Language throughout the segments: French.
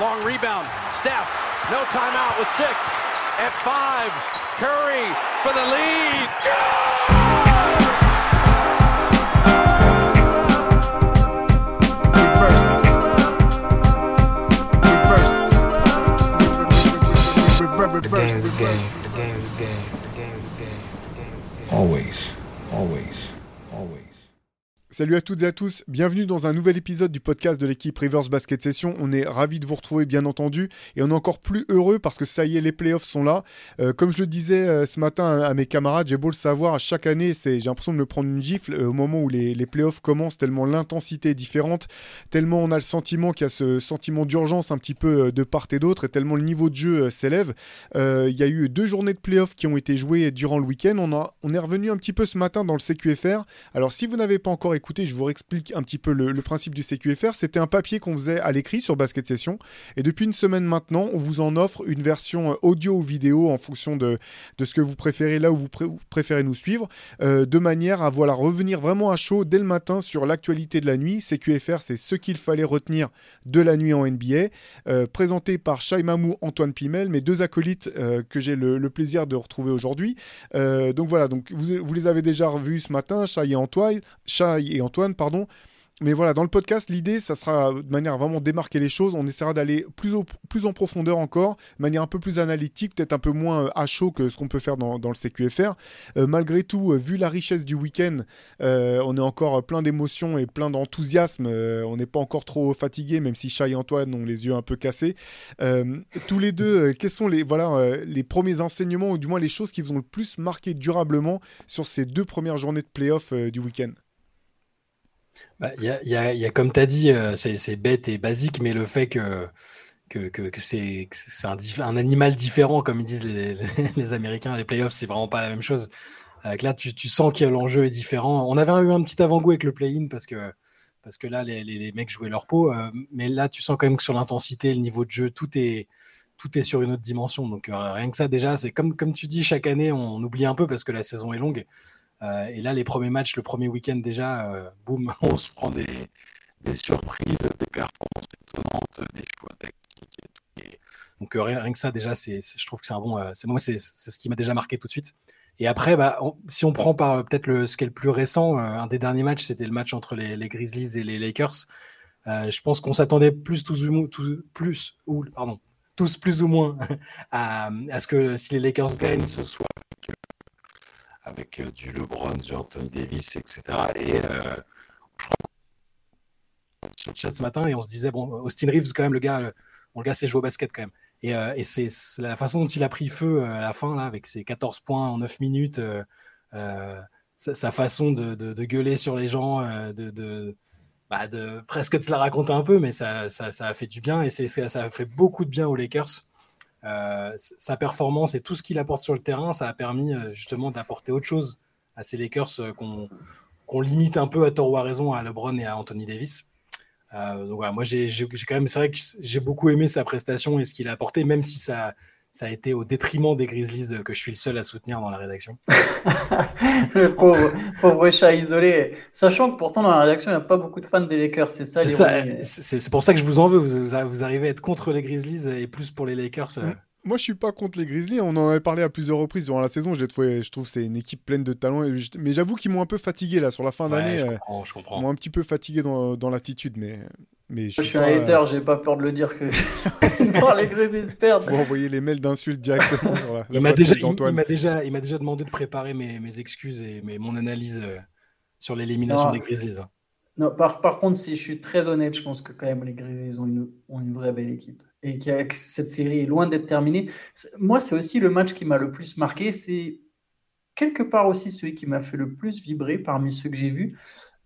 long rebound. Steph, no timeout with six. At five, Curry for the lead. Reverse. Reverse. Reverse. Always. Salut à toutes et à tous, bienvenue dans un nouvel épisode du podcast de l'équipe Reverse Basket Session. On est ravis de vous retrouver bien entendu et on est encore plus heureux parce que ça y est, les playoffs sont là. Euh, comme je le disais euh, ce matin à, mes camarades, j'ai beau le savoir, chaque année, j'ai l'impression de me prendre une gifle euh, au moment où les, les, playoffs commencent, tellement l'intensité est différente, tellement on a le sentiment qu'il y a ce sentiment d'urgence un petit peu de part et d'autre et tellement le niveau de jeu s'élève. Il y a eu deux journées de playoffs qui ont été jouées durant le week-end. On est revenu un petit peu ce matin dans le CQFR. Alors si vous n'avez pas encore écouté, écoutez, je vous explique un petit peu le, principe du CQFR. C'était un papier qu'on faisait à l'écrit sur Basket Session. Et depuis une semaine maintenant, on vous en offre une version euh, audio ou vidéo en fonction de, de ce que vous préférez, là où vous, préférez nous suivre, euh, de manière à voilà, revenir vraiment à chaud dès le matin sur l'actualité de la nuit. CQFR, c'est ce qu'il fallait retenir de la nuit en NBA. Euh, présenté par Shai Mamou, Antoine Pimel, mes deux acolytes que j'ai le, plaisir de retrouver aujourd'hui. donc voilà, donc vous, vous, les avez déjà revus ce matin, Shai et Antoine. Shai Antoine, pardon. Mais voilà, dans le podcast, l'idée, ça sera de manière à vraiment démarquer les choses. On essaiera d'aller plus, en profondeur encore, de manière un peu plus analytique, peut-être un peu moins euh, à chaud que ce qu'on peut faire dans, le CQFR. Euh, malgré tout, euh, vu la richesse du week-end, on est encore plein d'émotions et plein d'enthousiasme. on n'est pas encore trop fatigué, même si Chai et Antoine ont les yeux un peu cassés. tous les deux, quels sont les, voilà, les premiers enseignements, ou du moins les choses qui vous ont le plus marqué durablement sur ces deux premières journées de playoff du week-end? Bah, il y, a, comme tu as dit, euh, c'est bête et basique, mais le fait que, c'est un, animal différent, comme ils disent les, Américains, les playoffs, c'est vraiment pas la même chose. là, tu, sens que l'enjeu est différent. On avait eu un petit avant-goût avec le play-in parce que, là, les, mecs jouaient leur peau, euh, mais là, tu sens quand même que sur l'intensité, le niveau de jeu, tout est, sur une autre dimension. Donc, euh, rien que ça, déjà, c'est comme tu dis, chaque année, on oublie un peu parce que la saison est longue. Euh, et là, les premiers matchs, le premier week-end déjà, euh, boum, on se prend des, surprises, des performances étonnantes, des choix tactiques. Donc euh, rien, que ça, déjà, c'est, je trouve que c'est un bon. c'est moi, c'est, ce qui m'a déjà marqué tout de suite. Et après, bah, si on prend par peut-être ce qui est le plus récent, un des derniers matchs, c'était le match entre les, Grizzlies et les Lakers. je pense qu'on s'attendait plus tous, plus, ou, pardon, tous plus ou moins à, à, ce que si les Lakers gagnent, ce soit avec euh, du LeBron, du Anthony Davis, etc. Et euh, je crois sur le chat ce matin et on se disait bon Austin Reeves quand même le gars le gars sait jouer au basket quand même et, euh, c'est la façon dont il a pris feu à la fin là avec ses 14 points en 9 minutes sa, façon de, gueuler sur les gens bah de, presque de se la raconter un peu mais ça, ça, ça a fait du bien et ça a fait beaucoup de bien aux Lakers euh, sa performance et tout ce qu'il apporte sur le terrain, ça a permis euh, justement d'apporter autre chose à ces Lakers euh, qu'on limite un peu à tort ou à raison à LeBron et à Anthony Davis. donc voilà, moi j'ai quand même, c'est vrai que j'ai beaucoup aimé sa prestation et ce qu'il a apporté, même si ça, ça a été au détriment des Grizzlies que je suis le seul à soutenir dans la rédaction. le pauvre, pauvre, chat isolé. Sachant que pourtant dans la rédaction, il n'y a pas beaucoup de fans des Lakers. C'est ça. C'est pour ça que je vous en veux. Vous, vous, arrivez à être contre les Grizzlies et plus pour les Lakers. Euh. Moi, je suis pas contre les Grizzlies. On en avait parlé à plusieurs reprises durant la saison. Je, trouvé, je trouve que c'est une équipe pleine de talent. Mais j'avoue qu'ils m'ont un peu fatigué là sur la fin d'année. je comprends, je comprends. Ils m'ont un petit peu fatigué dans, dans l'attitude. Mais je, suis, un hater, j'ai pas peur de le dire que dans les Grizzlies perdent. Vous envoyer les mails d'insultes directement sur la, il m'a déjà, il, déjà, m'a déjà demandé de préparer mes, mes excuses et mes, mon analyse euh, sur l'élimination des Grizzlies. Hein. Non, par, par, contre, si je suis très honnête, je pense que quand même les Grizzlies ont une, ont une vraie belle équipe et que cette série est loin d'être terminée. Moi, c'est aussi le match qui m'a le plus marqué. C'est quelque part aussi celui qui m'a fait le plus vibrer parmi ceux que j'ai vus.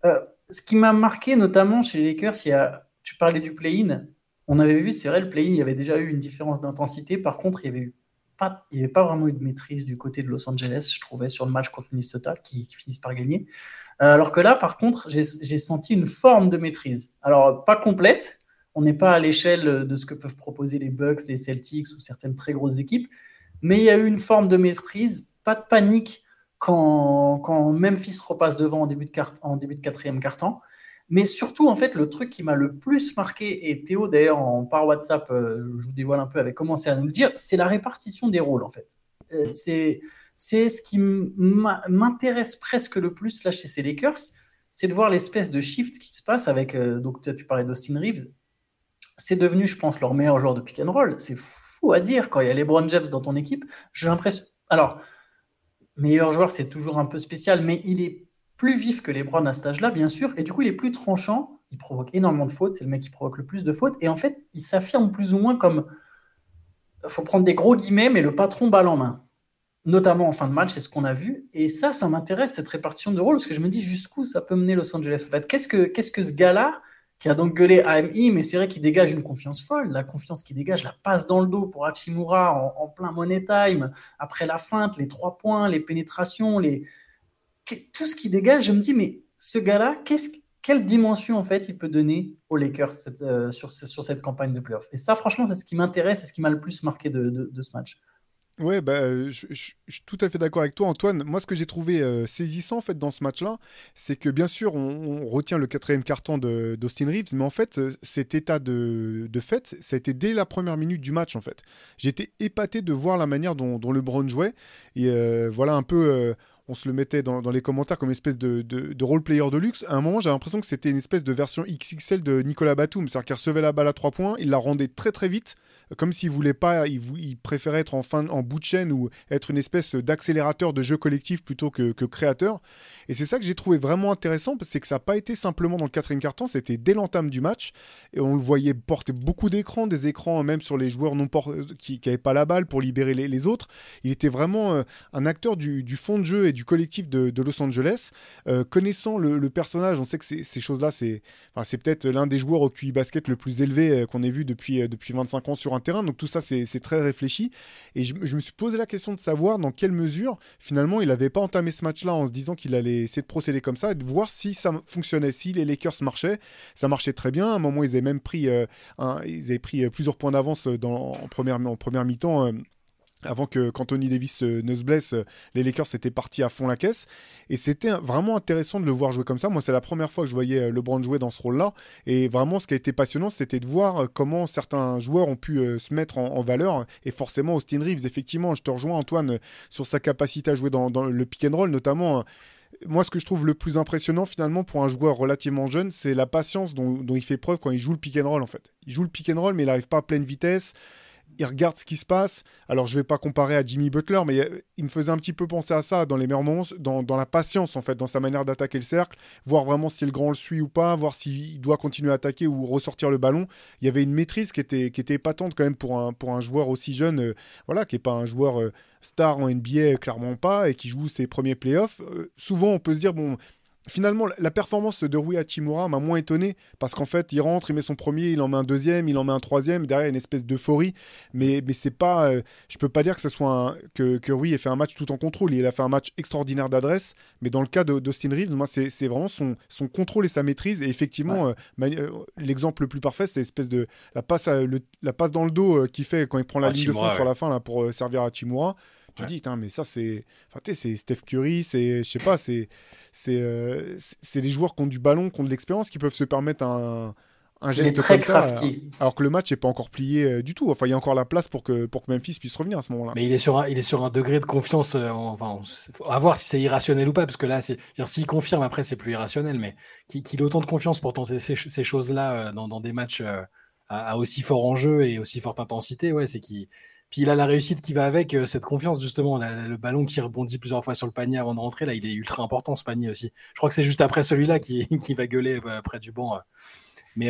Euh, ce qui m'a marqué notamment chez les Lakers, il y a tu parlais du play-in. On avait vu, c'est vrai, le play-in, il y avait déjà eu une différence d'intensité. Par contre, il n'y avait, pas, vraiment eu de maîtrise du côté de Los Angeles, je trouvais, sur le match contre Minnesota, qui, finissent par gagner. Euh, alors que là, par contre, j'ai senti une forme de maîtrise. Alors, pas complète. On n'est pas à l'échelle de ce que peuvent proposer les Bucks, les Celtics ou certaines très grosses équipes. Mais il y a eu une forme de maîtrise, pas de panique quand, quand Memphis repasse devant en début de, en début de quatrième quart-temps. Mais surtout, en fait, le truc qui m'a le plus marqué, et Théo, d'ailleurs, en, par WhatsApp, euh, je vous dévoile un peu, avait commencé à nous le dire, c'est la répartition des rôles, en fait. Euh, c'est, ce qui m'intéresse presque le plus là chez ces Lakers, c'est de voir l'espèce de shift qui se passe avec, euh, donc tu parlais d'Austin Reeves, c'est devenu, je pense, leur meilleur joueur de pick and roll. C'est fou à dire quand il y a LeBron James dans ton équipe. J'ai l'impression. Alors, meilleur joueur, c'est toujours un peu spécial, mais il est plus vif que LeBron à cet âge-là, bien sûr, et du coup, il est plus tranchant. Il provoque énormément de fautes. C'est le mec qui provoque le plus de fautes. Et en fait, il s'affirme plus ou moins comme. Il faut prendre des gros guillemets, mais le patron balle en main. Notamment en fin de match, c'est ce qu'on a vu. Et ça, ça m'intéresse, cette répartition de rôle, parce que je me dis jusqu'où ça peut mener Los Angeles. En fait, qu'est-ce que, qu'est-ce que ce gars-là qui a donc gueulé AMI, mais c'est vrai qu'il dégage une confiance folle, la confiance qui dégage, la passe dans le dos pour Hachimura en, plein money time, après la feinte, les trois points, les pénétrations, les... tout ce qui dégage, je me dis, mais ce gars-là, quelle dimension en fait il peut donner aux Lakers euh, sur, cette campagne de playoff? Et ça, franchement, c'est ce qui m'intéresse et ce qui m'a le plus marqué de ce match. Ouais, bah, euh, je, suis tout à fait d'accord avec toi, Antoine. Moi, ce que j'ai trouvé euh, saisissant en fait dans ce match-là, c'est que bien sûr, on, retient le quatrième carton d'Austin Reeves, mais en fait, cet état de, de, fait, ça a été dès la première minute du match en fait. J'étais épaté de voir la manière dont, dont LeBron jouait et voilà un peu on se le mettait dans, les commentaires comme espèce de, de, role-player de luxe. À un moment, j'ai l'impression que c'était une espèce de version XXL de Nicolas Batum. C'est-à-dire qu'il recevait la balle à trois points, il la rendait très très vite, comme s'il voulait pas, il, préférait être en, fin, en bout de chaîne ou être une espèce d'accélérateur de jeu collectif plutôt que, créateur. Et c'est ça que j'ai trouvé vraiment intéressant, c'est que ça n'a pas été simplement dans le quatrième quart-temps, c'était dès l'entame du match. Et on le voyait porter beaucoup d'écrans, des écrans même sur les joueurs non qui n'avaient pas la balle pour libérer les, autres. Il était vraiment euh, un acteur du, du fond de jeu du collectif de, Los Angeles. Euh, connaissant le, personnage, on sait que ces choses-là, c'est enfin, peut-être l'un des joueurs au QI basket le plus élevé euh, qu'on ait vu depuis, euh, depuis 25 ans sur un terrain. Donc tout ça, c'est très réfléchi. Et je, me suis posé la question de savoir dans quelle mesure, finalement, il n'avait pas entamé ce match-là en se disant qu'il allait essayer de procéder comme ça et de voir si ça fonctionnait, si les Lakers marchaient. Ça marchait très bien. À un moment, ils avaient même pris, ils avaient pris plusieurs points d'avance en première, en première mi-temps avant que qu'Anthony Davis euh, ne se blesse, euh, les Lakers étaient partis à fond la caisse. Et c'était vraiment intéressant de le voir jouer comme ça. Moi, c'est la première fois que je voyais euh, LeBron jouer dans ce rôle-là. Et vraiment, ce qui a été passionnant, c'était de voir comment certains joueurs ont pu se mettre en, valeur. Et forcément, Austin Reeves, effectivement, je te rejoins, Antoine, sur sa capacité à jouer dans, le pick and roll, notamment moi, ce que je trouve le plus impressionnant finalement pour un joueur relativement jeune, c'est la patience dont, dont, il fait preuve quand il joue le pick and roll en fait. Il joue le pick and roll, mais il n'arrive pas à pleine vitesse il regarde ce qui se passe. Alors, je vais pas comparer à Jimmy Butler, mais euh, il me faisait un petit peu penser à ça dans les meilleurs moments, dans, la patience, en fait, dans sa manière d'attaquer le cercle, voir vraiment si le grand le suit ou pas, voir s'il doit continuer à attaquer ou ressortir le ballon. Il y avait une maîtrise qui était, qui était épatante quand même pour un, pour un joueur aussi jeune, euh, voilà, qui n'est pas un joueur euh, star en NBA, clairement pas, et qui joue ses premiers playoffs. souvent, on peut se dire, bon, Finalement, la performance de Rui Hachimura m'a moins étonné parce qu'en fait, il rentre, il met son premier, il en met un deuxième, il en met un troisième, derrière une espèce d'euphorie. Mais, mais c'est pas, euh, je peux pas dire que ce soit que, que Rui ait fait un match tout en contrôle. Il a fait un match extraordinaire d'adresse, mais dans le cas d'Austin Reeves, moi, c'est vraiment son, son contrôle et sa maîtrise. Et effectivement, euh, euh, l'exemple le plus parfait, c'est l'espèce de la passe, la passe dans le dos qu'il fait quand il prend la ligne de fond sur la fin là, pour servir à Hachimura. Tu dis, mais ça, c'est. Enfin, c'est Steph Curry, c'est. Je sais pas, c'est. C'est euh, des joueurs qui ont du ballon, qui ont de l'expérience, qui peuvent se permettre un, un geste très crafty. alors que le match n'est pas encore plié euh, du tout. Enfin, il y a encore la place pour que, pour que Memphis puisse revenir à ce moment-là. Mais il est, sur un, il est sur un degré de confiance. Euh, enfin, à voir si c'est irrationnel ou pas, parce que là, s'il confirme, après, c'est plus irrationnel, mais qu'il ait autant de confiance pour tenter ces, ces choses-là dans, dans, des matchs à, à, aussi fort enjeu et aussi forte intensité, ouais, c'est qu'il puis il a la réussite qui va avec, euh, cette confiance justement. le ballon qui rebondit plusieurs fois sur le panier avant de rentrer, là, il est ultra important ce panier aussi. Je crois que c'est juste après celui-là qui, qui va gueuler euh, près du banc. Euh. Mais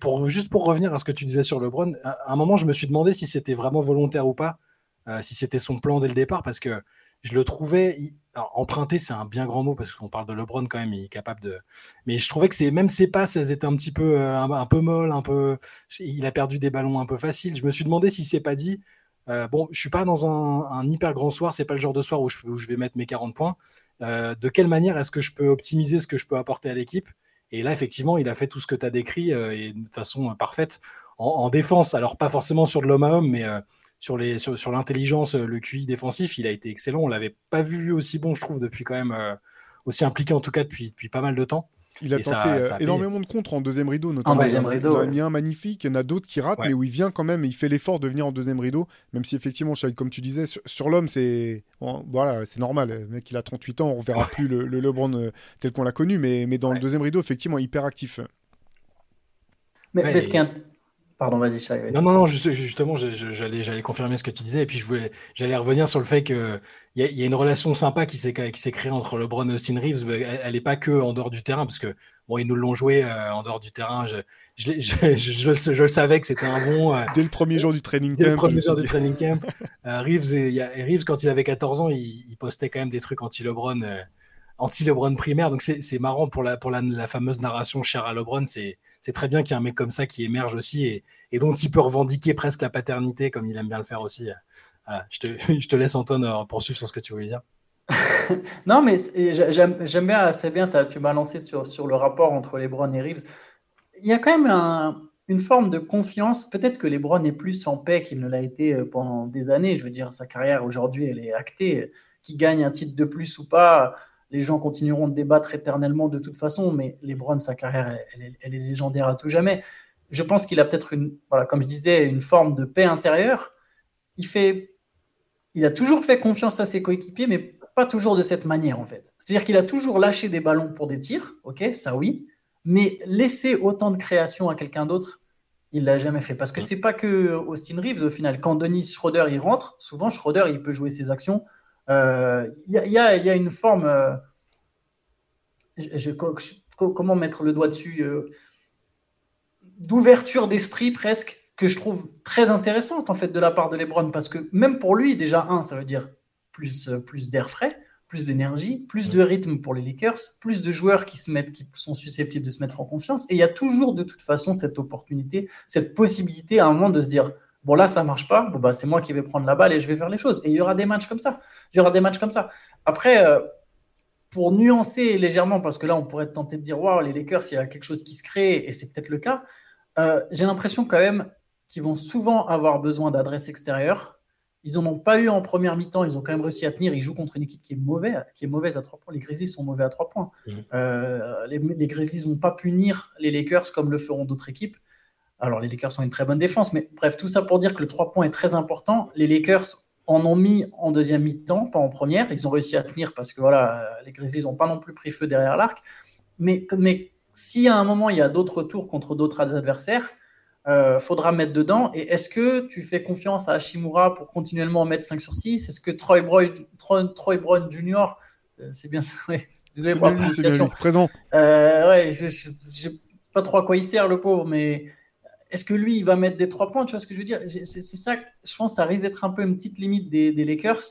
pour, juste pour revenir à ce que tu disais sur LeBron, à un moment, je me suis demandé si c'était vraiment volontaire ou pas, si c'était son plan dès le départ, parce que je le trouvais. emprunté, c'est un bien grand mot parce qu'on parle de LeBron quand même, il est capable de. Mais je trouvais que c'est même ses passes, elles étaient un petit peu, un, peu molles, un peu. Il a perdu des ballons un peu faciles. Je me suis demandé si c'est pas dit euh, bon, je suis pas dans un, hyper grand soir, c'est pas le genre de soir où je, vais mettre mes 40 points. Euh, de quelle manière est-ce que je peux optimiser ce que je peux apporter à l'équipe? Et là, effectivement, il a fait tout ce que tu as décrit euh, et de façon parfaite en, défense. Alors, pas forcément sur de l'homme à homme, mais sur, l'intelligence, le QI défensif, il a été excellent. On l'avait pas vu aussi bon, je trouve, depuis quand même, aussi impliqué en tout cas depuis pas mal de temps. Il a Et tenté ça- euh, ça a payé. énormément de contre en deuxième rideau, notamment. deuxième il, en a- rideau, il en a mis un magnifique. Il y en a d'autres qui ratent, Ouais. mais où il vient quand même. Il fait l'effort de venir en deuxième rideau, même si effectivement, comme tu disais, sur, sur l'homme, c'est bon, voilà, c'est normal. Le mec, il a 38 ans, on ne reverra plus le, le LeBron euh, tel qu'on l'a connu, mais, mais dans le deuxième rideau, effectivement, hyper actif. Mais, Ouais, mais ce et- qui est int- Pardon, vas-y. Non, non, non, juste- justement, j'allais, j'allais confirmer ce que tu disais, et puis je voulais, j'allais revenir sur le fait que il y, a- y a une relation sympa qui s'est, qui s'est créée entre LeBron et Austin Reeves. mais Elle, elle est pas que en dehors du terrain, parce que bon, ils nous l'ont joué euh, en dehors du terrain. Je, je, l'ai- je, je- je le savais que c'était un bon. euh, Dès le premier jour du training Dès le camp, premier jour du training camp, euh, Reeves, et- il y a- et Reeves, quand il avait 14 ans, il, il postait quand même des trucs anti-LeBron, euh, anti-LeBron primaire. Donc c'est marrant pour la, pour la, fameuse narration chère à LeBron. C'est très bien qu'il y ait un mec comme ça qui émerge aussi et, et dont il peut revendiquer presque la paternité comme il aime bien le faire aussi. Je, te, je te laisse Antoine euh, poursuivre sur ce que tu voulais dire. Non, mais j'aime bien, c'est bien, tu m'as lancé sur, sur le rapport entre LeBron et Reeves. Il y a quand même un- une forme de confiance. Peut-être que LeBron est plus en paix qu'il ne l'a été euh, pendant des années. Je veux dire, sa carrière aujourd'hui, elle est actée. Qu'il gagne un titre de plus ou pas, les gens continueront de débattre éternellement de toute façon. Mais LeBron, sa carrière, elle, elle est, elle est légendaire à tout jamais. Je pense qu'il a peut-être une, voilà, comme je disais, une forme de paix intérieure. Il fait il a toujours fait confiance à ses coéquipiers, mais pas toujours de cette manière, en fait. C'est-à-dire qu'il a toujours lâché des ballons pour des tirs, ok, ça oui, mais laisser autant de création à quelqu'un d'autre, il l'a jamais fait. Parce que c'est pas que Austin Reeves, au final. Quand Denis Schroeder, il rentre, souvent, Schroeder, il peut jouer ses actions. Euh, Il y, a, il y a- il y a une forme... euh, je- je- co- comment mettre le doigt dessus euh, d'ouverture d'esprit presque que je trouve très intéressante en fait de la part de LeBron parce que même pour lui déjà un ça veut dire plus euh, plus d'air frais plus d'énergie plus de rythme pour les Lakers plus de joueurs qui se mettent qui sont susceptibles de se mettre en confiance et il y a toujours de toute façon cette opportunité cette possibilité à un moment de se dire bon là ça marche pas bon bah c'est moi qui vais prendre la balle et je vais faire les choses et il y aura des matchs comme ça il y aura des matchs comme ça après euh, pour nuancer légèrement, parce que là, on pourrait tenter de dire, waouh, les Lakers, il y a quelque chose qui se crée, et c'est peut-être le cas. Euh, J'ai l'impression quand même qu'ils vont souvent avoir besoin d'adresse extérieure. Ils n'en ont pas eu en première mi-temps, ils ont quand même réussi à tenir. Ils jouent contre une équipe qui est mauvaise, qui est mauvaise à trois points. Les Grizzlies sont mauvais à trois points. Mhm. Euh, les, les Grizzlies vont pas punir les Lakers comme le feront d'autres équipes. Alors, les Lakers ont une très bonne défense, mais bref, tout ça pour dire que le 3 points est très important. Les Lakers en ont mis en deuxième mi-temps, pas en première. Ils ont réussi à tenir parce que voilà, les Grizzlies n'ont pas non plus pris feu derrière l'arc. Mais, mais si à un moment il y a d'autres tours contre d'autres adversaires, euh, faudra mettre dedans. Et est-ce que tu fais confiance à Hashimura pour continuellement mettre 5 sur 6 Est-ce que Troy Brown, Troy, Troy Brown Jr., euh, c'est bien ça, ouais. désolé pour la prononciation. Présent. euh, ouais, je je- j'ai pas trop à quoi il sert le pauvre, mais est-ce que lui il va mettre des trois points Tu vois ce que je veux dire? C'est c'est ça, je pense, que ça risque d'être un peu une petite limite des, des Lakers.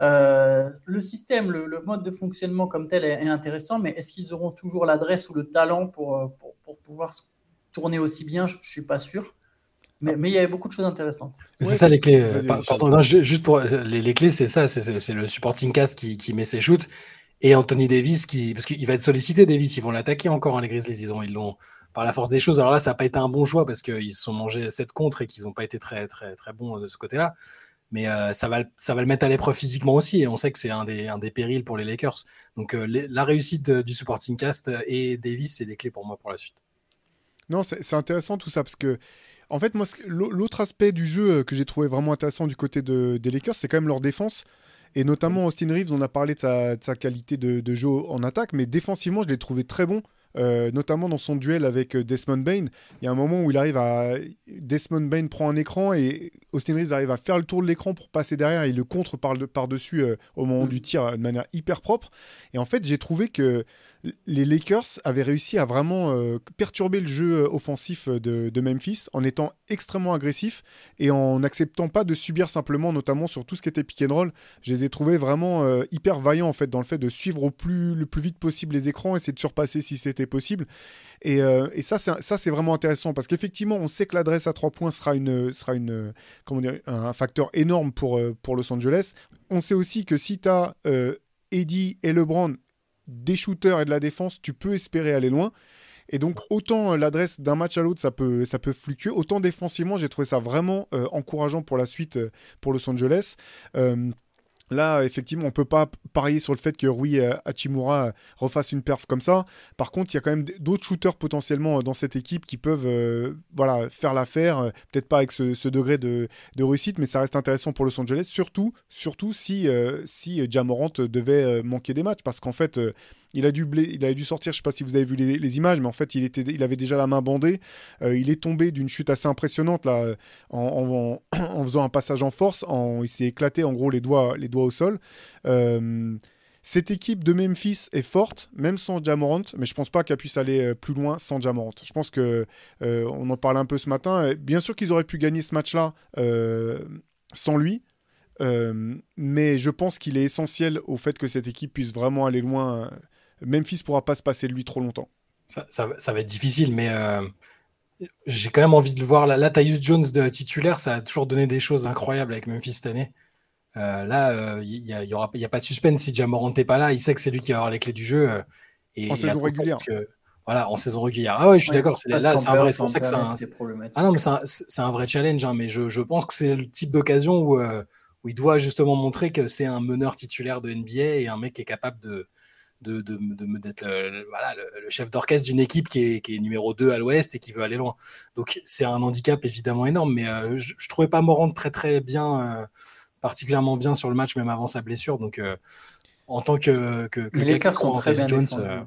Euh, le système, le, le mode de fonctionnement comme tel est, est intéressant, mais est-ce qu'ils auront toujours l'adresse ou le talent pour, euh, pour, pour pouvoir se tourner aussi bien? Je, je suis pas sûr. Mais, mais il y avait beaucoup de choses intéressantes. C'est Ouais, ça les clés. euh, pardon, non, juste pour les, les clés, c'est ça, c'est- c'est c'est le supporting cast qui, qui met ses shoots et Anthony Davis qui, parce qu'il va être sollicité. Davis, ils vont l'attaquer encore hein, les Grizzlies. Ils ont, ils l'ont par la force des choses. Alors là, ça n'a pas été un bon choix parce qu'ils se sont mangés 7 contre et qu'ils n'ont pas été très très très bons de ce côté-là. Mais euh, ça va, le- ça va le mettre à l'épreuve physiquement aussi. Et on sait que c'est un des, un des périls pour les Lakers. Donc euh, les- la réussite du supporting cast et Davis, c'est des clés pour moi pour la suite. Non, c'est intéressant tout ça parce que, en fait, moi, l'autre aspect du jeu euh, que j'ai trouvé vraiment intéressant du côté de, des Lakers, c'est quand même leur défense. Et notamment Austin Reeves, on a parlé de sa, de sa qualité de, de jeu en attaque, mais défensivement, je l'ai trouvé très bon. Euh, notamment dans son duel avec euh, Desmond Bain, il y a un moment où il arrive à Desmond Bain prend un écran et Austin Reeves arrive à faire le tour de l'écran pour passer derrière et il le contre par, par dessus au moment Mhm. du tir euh, de manière hyper propre. Et en fait, j'ai trouvé que les Lakers avaient réussi à vraiment euh, perturber le jeu euh, offensif de, de Memphis en étant extrêmement agressif et en n'acceptant pas de subir simplement, notamment sur tout ce qui était pick and roll. Je les ai trouvés vraiment euh, hyper vaillants en fait dans le fait de suivre au plus le plus vite possible les écrans, essayer de surpasser si c'était possible. Et, euh, ça, c'est vraiment intéressant parce qu'effectivement, on sait que l'adresse à trois points sera un facteur énorme pour euh, pour Los Angeles. On sait aussi que si tu as Eddie et LeBron des shooters et de la défense, tu peux espérer aller loin. Et donc, autant euh, l'adresse d'un match à l'autre, ça peut, ça peut fluctuer, autant défensivement, j'ai trouvé ça vraiment euh, encourageant pour la suite euh, pour Los Angeles. Là, effectivement, on peut pas parier sur le fait que Rui euh, Hachimura refasse une perf comme ça. Par contre, il y a quand même d'autres shooters potentiellement euh, dans cette équipe qui peuvent euh, voilà, faire l'affaire. Peut-être pas avec ce, degré de, réussite, mais ça reste intéressant pour Los Angeles, surtout, surtout si, si Jamorant devait manquer des matchs. Parce qu'en fait, il a, dû il a dû sortir, je ne sais pas si vous avez vu les, images, mais en fait, il, était, il avait déjà la main bandée. il est tombé d'une chute assez impressionnante là, en, faisant un passage en force. Il s'est éclaté en gros les doigts, les doigts au sol. Euh, cette équipe de Memphis est forte, même sans Jamorant, mais je pense pas qu'elle puisse aller euh, plus loin sans Jamorant. Je pense que euh, on en parlait un peu ce matin. Bien sûr qu'ils auraient pu gagner ce match-là sans lui, mais je pense qu'il est essentiel au fait que cette équipe puisse vraiment aller loin. Memphis pourra pas se passer de lui trop longtemps. Ça, va être difficile, mais j'ai quand même envie de le voir. La, la Jones de titulaire, ça a toujours donné des choses incroyables avec Memphis cette année. Euh, là, il n'y a, y aura, y a pas de suspense si Jamorant n'est pas là. Il sait que c'est lui qui va avoir les clés du jeu. Euh, et, en saison régulière. voilà, en saison régulière. Ah ouais, je suis d'accord. C'est, là, c'est un vrai. C'est pour ça que c'est un. Ah non, mais c'est un, vrai challenge. Hein, mais je, je, pense que c'est le type d'occasion où, euh, où il doit justement montrer que c'est un meneur titulaire de NBA et un mec qui est capable de, de, de, d'être le, voilà, le, chef d'orchestre d'une équipe qui est, qui est, numéro 2 à l'ouest et qui veut aller loin. Donc c'est un handicap évidemment énorme, mais je, ne trouvais pas Morant très très bien particulièrement bien sur le match, même avant sa blessure. Donc, euh, en tant que, que, que les sont très bien Jones, euh,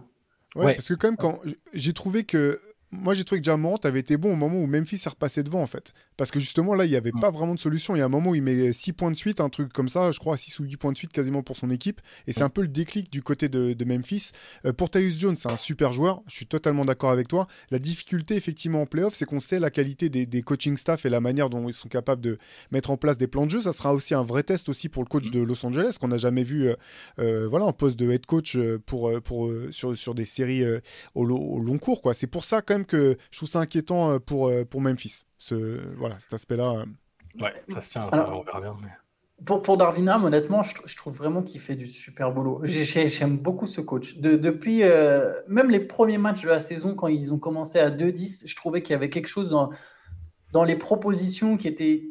ouais, parce que quand même, quand j'ai trouvé que moi j'ai trouvé que Jamorant avait été bon au moment où Memphis est repassé devant en fait. Parce que justement là, il n'y avait mm. pas vraiment de solution. Il y a un moment où il met 6 points de suite, un truc comme ça, je crois 6 ou 8 points de suite quasiment pour son équipe. Et c'est mm. un peu le déclic du côté de, Memphis. Euh, pour Tyus Jones, c'est un super joueur. Je suis totalement d'accord avec toi. La difficulté effectivement en playoff, c'est qu'on sait la qualité des, coaching staff et la manière dont ils sont capables de mettre en place des plans de jeu. Ça sera aussi un vrai test aussi pour le coach mm. de Los Angeles qu'on n'a jamais vu euh, euh, voilà, en poste de head coach pour, pour, sur, sur des séries au, au, long cours. C'est pour ça quand même que je trouve ça inquiétant pour, pour Memphis ce, voilà, cet aspect-là. Euh. Ouais, ça se tient, on verra bien. Pour, pour Darvinham, honnêtement, je, je, trouve vraiment qu'il fait du super boulot. J'aime beaucoup ce coach. De, depuis euh, même les premiers matchs de la saison, quand ils ont commencé à 2-10, je trouvais qu'il y avait quelque chose dans, dans les propositions qui étaient,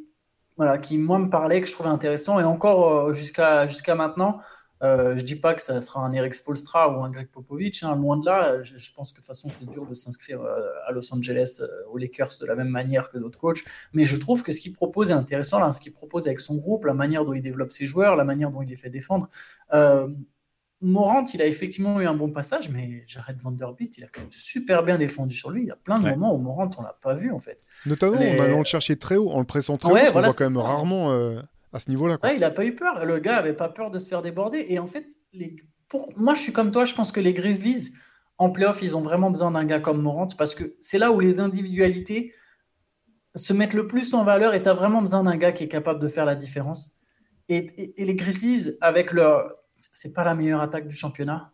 voilà, qui moi me parlait, que je trouvais intéressant. Et encore euh, jusqu'à jusqu'à maintenant, euh, je dis pas que ça sera un Eric Spolstra ou un Greg Popovich, hein, loin de là. Je, pense que de toute façon, c'est dur de s'inscrire euh, à Los Angeles, euh, aux Lakers, de la même manière que d'autres coachs. Mais je trouve que ce qu'il propose est intéressant, là, ce qu'il propose avec son groupe, la manière dont il développe ses joueurs, la manière dont il les fait défendre. Morant, il a effectivement eu un bon passage, mais Jared Vanderbilt, il a quand même super bien défendu sur lui. Il y a plein de moments où Morant, on l'a pas vu en fait. Notamment en allant le chercher très haut, en le pressant très haut, on voit quand même rarement à ce niveau-là. il n'a pas eu peur. Le gars avait pas peur de se faire déborder. Et en fait. Pour... moi, je suis comme toi. Je pense que les Grizzlies, en playoff, ils ont vraiment besoin d'un gars comme Morant parce que c'est là où les individualités se mettent le plus en valeur et tu as vraiment besoin d'un gars qui est capable de faire la différence. Et, les Grizzlies, avec leur. C'est pas la meilleure attaque du championnat.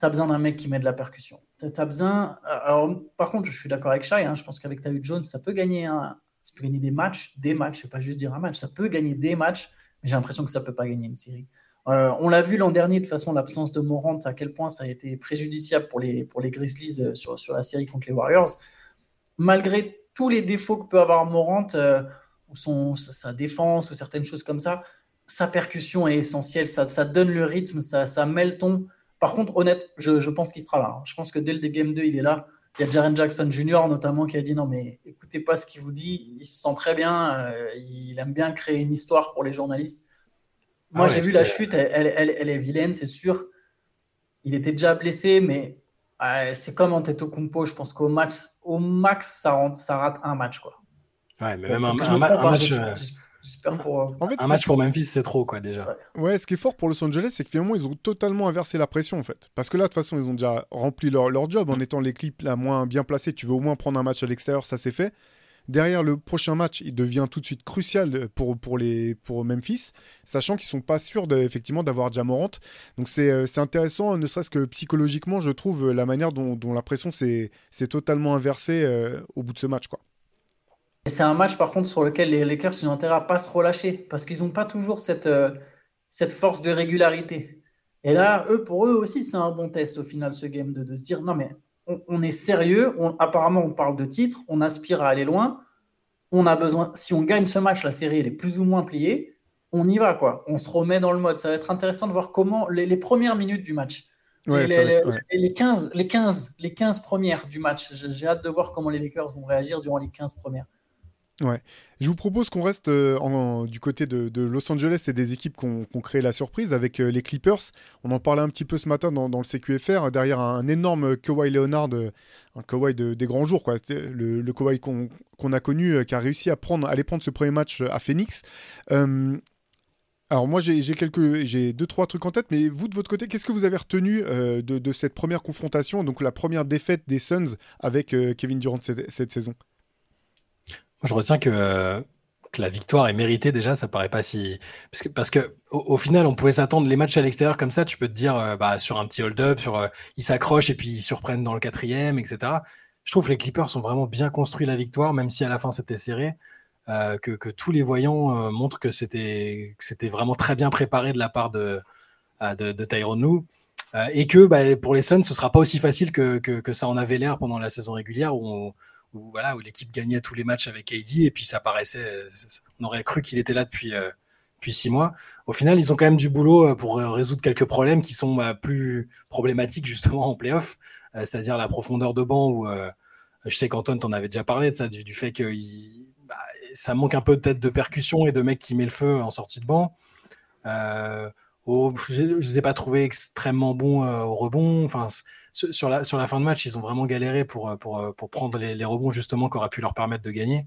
Tu as besoin d'un mec qui met de la percussion. Tu besoin. Alors, par contre, je suis d'accord avec Shai. Hein, je pense qu'avec Tahu Jones, ça peut gagner un, ça peut gagner des matchs, des matchs, je ne vais pas juste dire un match, ça peut gagner des matchs, mais j'ai l'impression que ça ne peut pas gagner une série. Euh, on l'a vu l'an dernier, de toute façon, l'absence de Morant, à quel point ça a été préjudiciable pour les, pour les Grizzlies euh, sur, sur la série contre les Warriors. Malgré tous les défauts que peut avoir Morant, euh, ou son, sa, défense, ou certaines choses comme ça, sa percussion est essentielle, ça, ça donne le rythme, ça, ça met le ton. Par contre, honnête, je, je pense qu'il sera là. Hein. Je pense que dès le Game 2, il est là. Il y a Jaren Jackson Jr. notamment qui a dit non mais écoutez pas ce qu'il vous dit, il se sent très bien, euh, il aime bien créer une histoire pour les journalistes. Moi ah j'ai vu la chute, elle, elle, est vilaine, c'est sûr. Il était déjà blessé, mais c'est comme Antetokounmpo, je pense qu'au max, au max ça, ça rate un match quoi. Ouais, mais même un, un, match. Euh, un match pour Memphis, c'est trop, quoi, déjà. Ouais. ce qui est fort pour Los Angeles, c'est que finalement, ils ont totalement inversé la pression, en fait. Parce que là, de toute façon, ils ont déjà rempli leur, leur job en étant l'équipe la moins bien placée. Tu veux au moins prendre un match à l'extérieur, ça c'est fait. Derrière le prochain match, il devient tout de suite crucial pour, pour, les, pour Memphis, sachant qu'ils sont pas sûrs de, effectivement d'avoir Jamorant. Donc euh, c'est intéressant, ne serait-ce que psychologiquement, je trouve la manière dont, dont la pression s'est totalement inversée euh, au bout de ce match. Quoi. C'est un match, par contre, sur lequel les Lakers ont intérêt à pas se relâcher parce qu'ils n'ont pas toujours cette, euh, cette force de régularité. Et là, eux, pour eux aussi, c'est un bon test au final, ce game de, de se dire non, mais on, est sérieux. apparemment, on parle de titre, on aspire à aller loin. On a besoin, si on gagne ce match, la série elle est plus ou moins pliée. on y va, quoi. On se remet dans le mode. Ça va être intéressant de voir comment les, premières minutes du match. les, 15, les, 15, les 15 premières du match. J'ai hâte de voir comment les Lakers vont réagir durant les 15 premières. Ouais. Je vous propose qu'on reste euh, du côté de, Los Angeles et des équipes qui ont créé la surprise avec euh, les Clippers. On en parlait un petit peu ce matin dans, le CQFR, derrière un, énorme Kawhi Leonard, euh, un Kawhi des grands jours, quoi. Le, le Kawhi qu'on a connu, qui a réussi à prendre, aller prendre ce premier match à Phoenix. alors moi j'ai quelques, j'ai deux trois trucs en tête, mais vous de votre côté, qu'est-ce que vous avez retenu de, cette première confrontation, donc la première défaite des Suns avec Kevin Durant cette saison? Je retiens que, la victoire est méritée déjà, ça paraît pas si. Parce que, final, on pouvait s'attendre les matchs à l'extérieur comme ça, tu peux te dire euh, bah, sur un petit hold-up, sur euh, ils s'accrochent et puis ils surprennent dans le quatrième, etc. Je trouve que les Clippers ont vraiment bien construit la victoire, même si à la fin c'était serré. Euh, que, tous les voyants montrent que c'était vraiment très bien préparé de la part de, de, Tyrone et que bah, pour les Suns, ce sera pas aussi facile que, que ça en avait l'air pendant la saison régulière où on, où voilà où l'équipe gagnait tous les matchs avec AD et puis ça paraissait, on aurait cru qu'il était là depuis euh, depuis six mois. Au final, ils ont quand même du boulot euh, pour euh, résoudre quelques problèmes qui sont bah, plus problématiques justement en playoff, c'est-à-dire la profondeur de banc où je sais qu'Antoine t'en avait déjà parlé de ça, du, fait que bah, ça manque un peu peut-être de percussion et de mecs qui met le feu en sortie de banc. Je ne les ai pas trouvés extrêmement bons au rebond. Enfin, sur la, fin de match, ils ont vraiment galéré pour, euh, euh, prendre les, rebonds justement qui auraient pu leur permettre de gagner.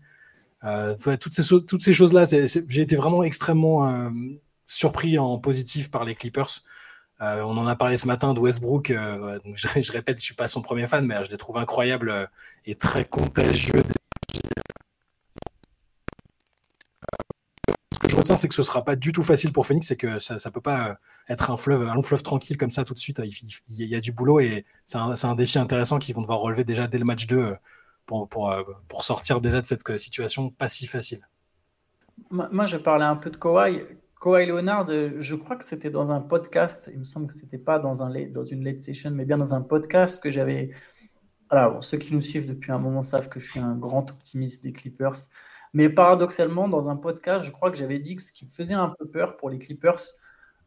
Euh, toutes ces, choses-là, j'ai été vraiment extrêmement surpris en positif par les Clippers. on en a parlé ce matin de Westbrook. je, répète, je suis pas son premier fan, mais je les trouve incroyables et très contagieux retiens, c'est que ce sera pas du tout facile pour Phoenix, c'est que ça, ne peut pas être un fleuve, un long fleuve tranquille comme ça tout de suite. Il, y a du boulot et c'est un, défi intéressant qu'ils vont devoir relever déjà dès le match 2 euh, euh, pour sortir déjà de cette situation pas si facile. Moi, je parlais un peu de Kawhi. Kawhi Leonard, je crois que c'était dans un podcast, il me semble que c'était pas dans une late session, mais bien dans un podcast que j'avais. Alors, ceux qui nous suivent depuis un moment savent que je suis un grand optimiste des Clippers. Mais paradoxalement, dans un podcast, je crois que j'avais dit que ce qui me faisait un peu peur pour les Clippers,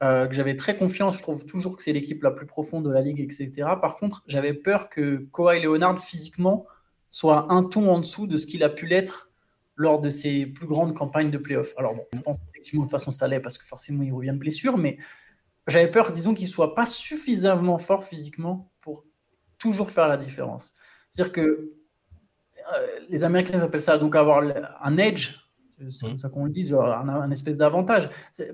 euh, que j'avais très confiance, je trouve toujours que c'est l'équipe la plus profonde de la ligue, etc. Par contre, j'avais peur que Kawhi Leonard, physiquement, soit un ton en dessous de ce qu'il a pu l'être lors de ses plus grandes campagnes de playoff. Alors bon, je pense effectivement de façon ça l'est parce que forcément il revient de blessure, mais j'avais peur, disons, qu'il soit pas suffisamment fort physiquement pour toujours faire la différence. C'est-à-dire que les Américains appellent ça donc avoir un edge, c'est comme mmh. ça qu'on le dit, un, espèce d'avantage.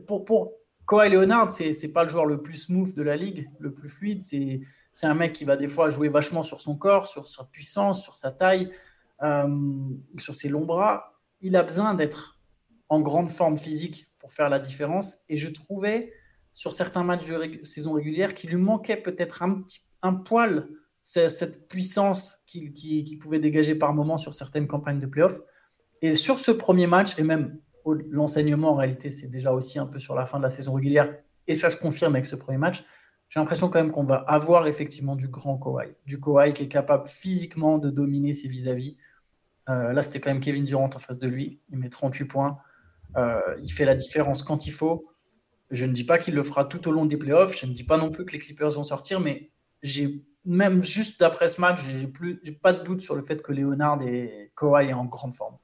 Pour, pour Kawhi Leonard, c'est n'est pas le joueur le plus smooth de la ligue, le plus fluide. C'est un mec qui va des fois jouer vachement sur son corps, sur sa puissance, sur sa taille, euh, sur ses longs bras. Il a besoin d'être en grande forme physique pour faire la différence. Et je trouvais sur certains matchs de saison régulière qu'il lui manquait peut-être un, petit, un poil cette puissance qu'il pouvait dégager par moment sur certaines campagnes de playoff. Et sur ce premier match, et même l'enseignement en réalité, c'est déjà aussi un peu sur la fin de la saison régulière, et ça se confirme avec ce premier match, j'ai l'impression quand même qu'on va avoir effectivement du grand Kawhi. Du Kawhi qui est capable physiquement de dominer ses vis-à-vis. Euh, là, c'était quand même Kevin Durant en face de lui. Il met 38 points. Euh, il fait la différence quand il faut. Je ne dis pas qu'il le fera tout au long des playoffs. Je ne dis pas non plus que les Clippers vont sortir, mais j'ai même juste d'après ce match, j'ai plus, j'ai pas de doute sur le fait que Leonard et Kawhi est en grande forme.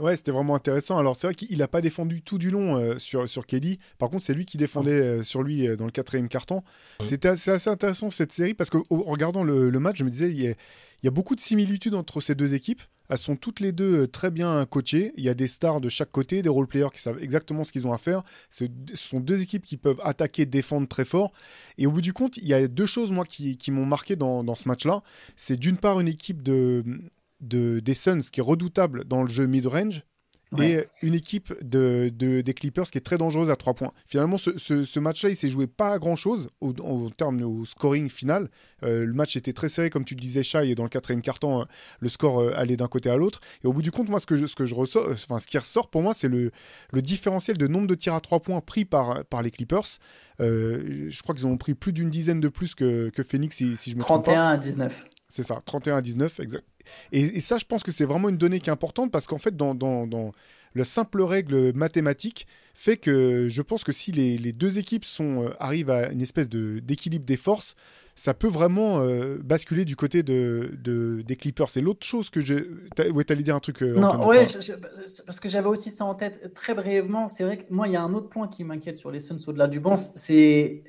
Ouais, c'était vraiment intéressant. Alors, c'est vrai qu'il n'a pas défendu tout du long euh, sur, sur Kelly. Par contre, c'est lui qui défendait euh, sur lui euh, dans le quatrième carton. C'était assez, assez, intéressant cette série parce qu'en regardant le, match, je me disais, il y, a, il y, a, beaucoup de similitudes entre ces deux équipes. Elles sont toutes les deux très bien coachées. Il y a des stars de chaque côté, des role-players qui savent exactement ce qu'ils ont à faire. Ce sont deux équipes qui peuvent attaquer, défendre très fort. Et au bout du compte, il y a deux choses, qui, m'ont marqué dans, ce match-là. C'est d'une part une équipe de de, des Suns qui est redoutable dans le jeu mid-range et une équipe de, des Clippers qui est très dangereuse à 3 points. Finalement, ce, match-là, il s'est joué pas à grand-chose au, terme au scoring final. Euh, le match était très serré, comme tu le disais, Shai, et dans le quatrième carton, euh, le score euh, allait d'un côté à l'autre. Et au bout du compte, moi, ce, que je, ce, que je ressors, enfin, ce qui ressort pour moi, c'est le, le différentiel de nombre de tirs à 3 points pris par, par les Clippers. je crois qu'ils ont pris plus d'une dizaine de plus que, que Phoenix, si, je me 31 trompe pas. à 19. C'est ça, 31 à 19, exact. Et, ça, je pense que c'est vraiment une donnée qui est importante parce qu'en fait, dans, dans, dans, la simple règle mathématique, fait que je pense que si les, les deux équipes sont, euh, arrivent à une espèce d'équilibre des forces, ça peut vraiment euh, basculer du côté de, de des Clippers. C'est l'autre chose que je. Ouais, t'allais dire un truc. Euh, non, ouais, parce que j'avais aussi ça en tête très brièvement. C'est vrai que moi, il y a un autre point qui m'inquiète sur les Suns au-delà du banc, c'est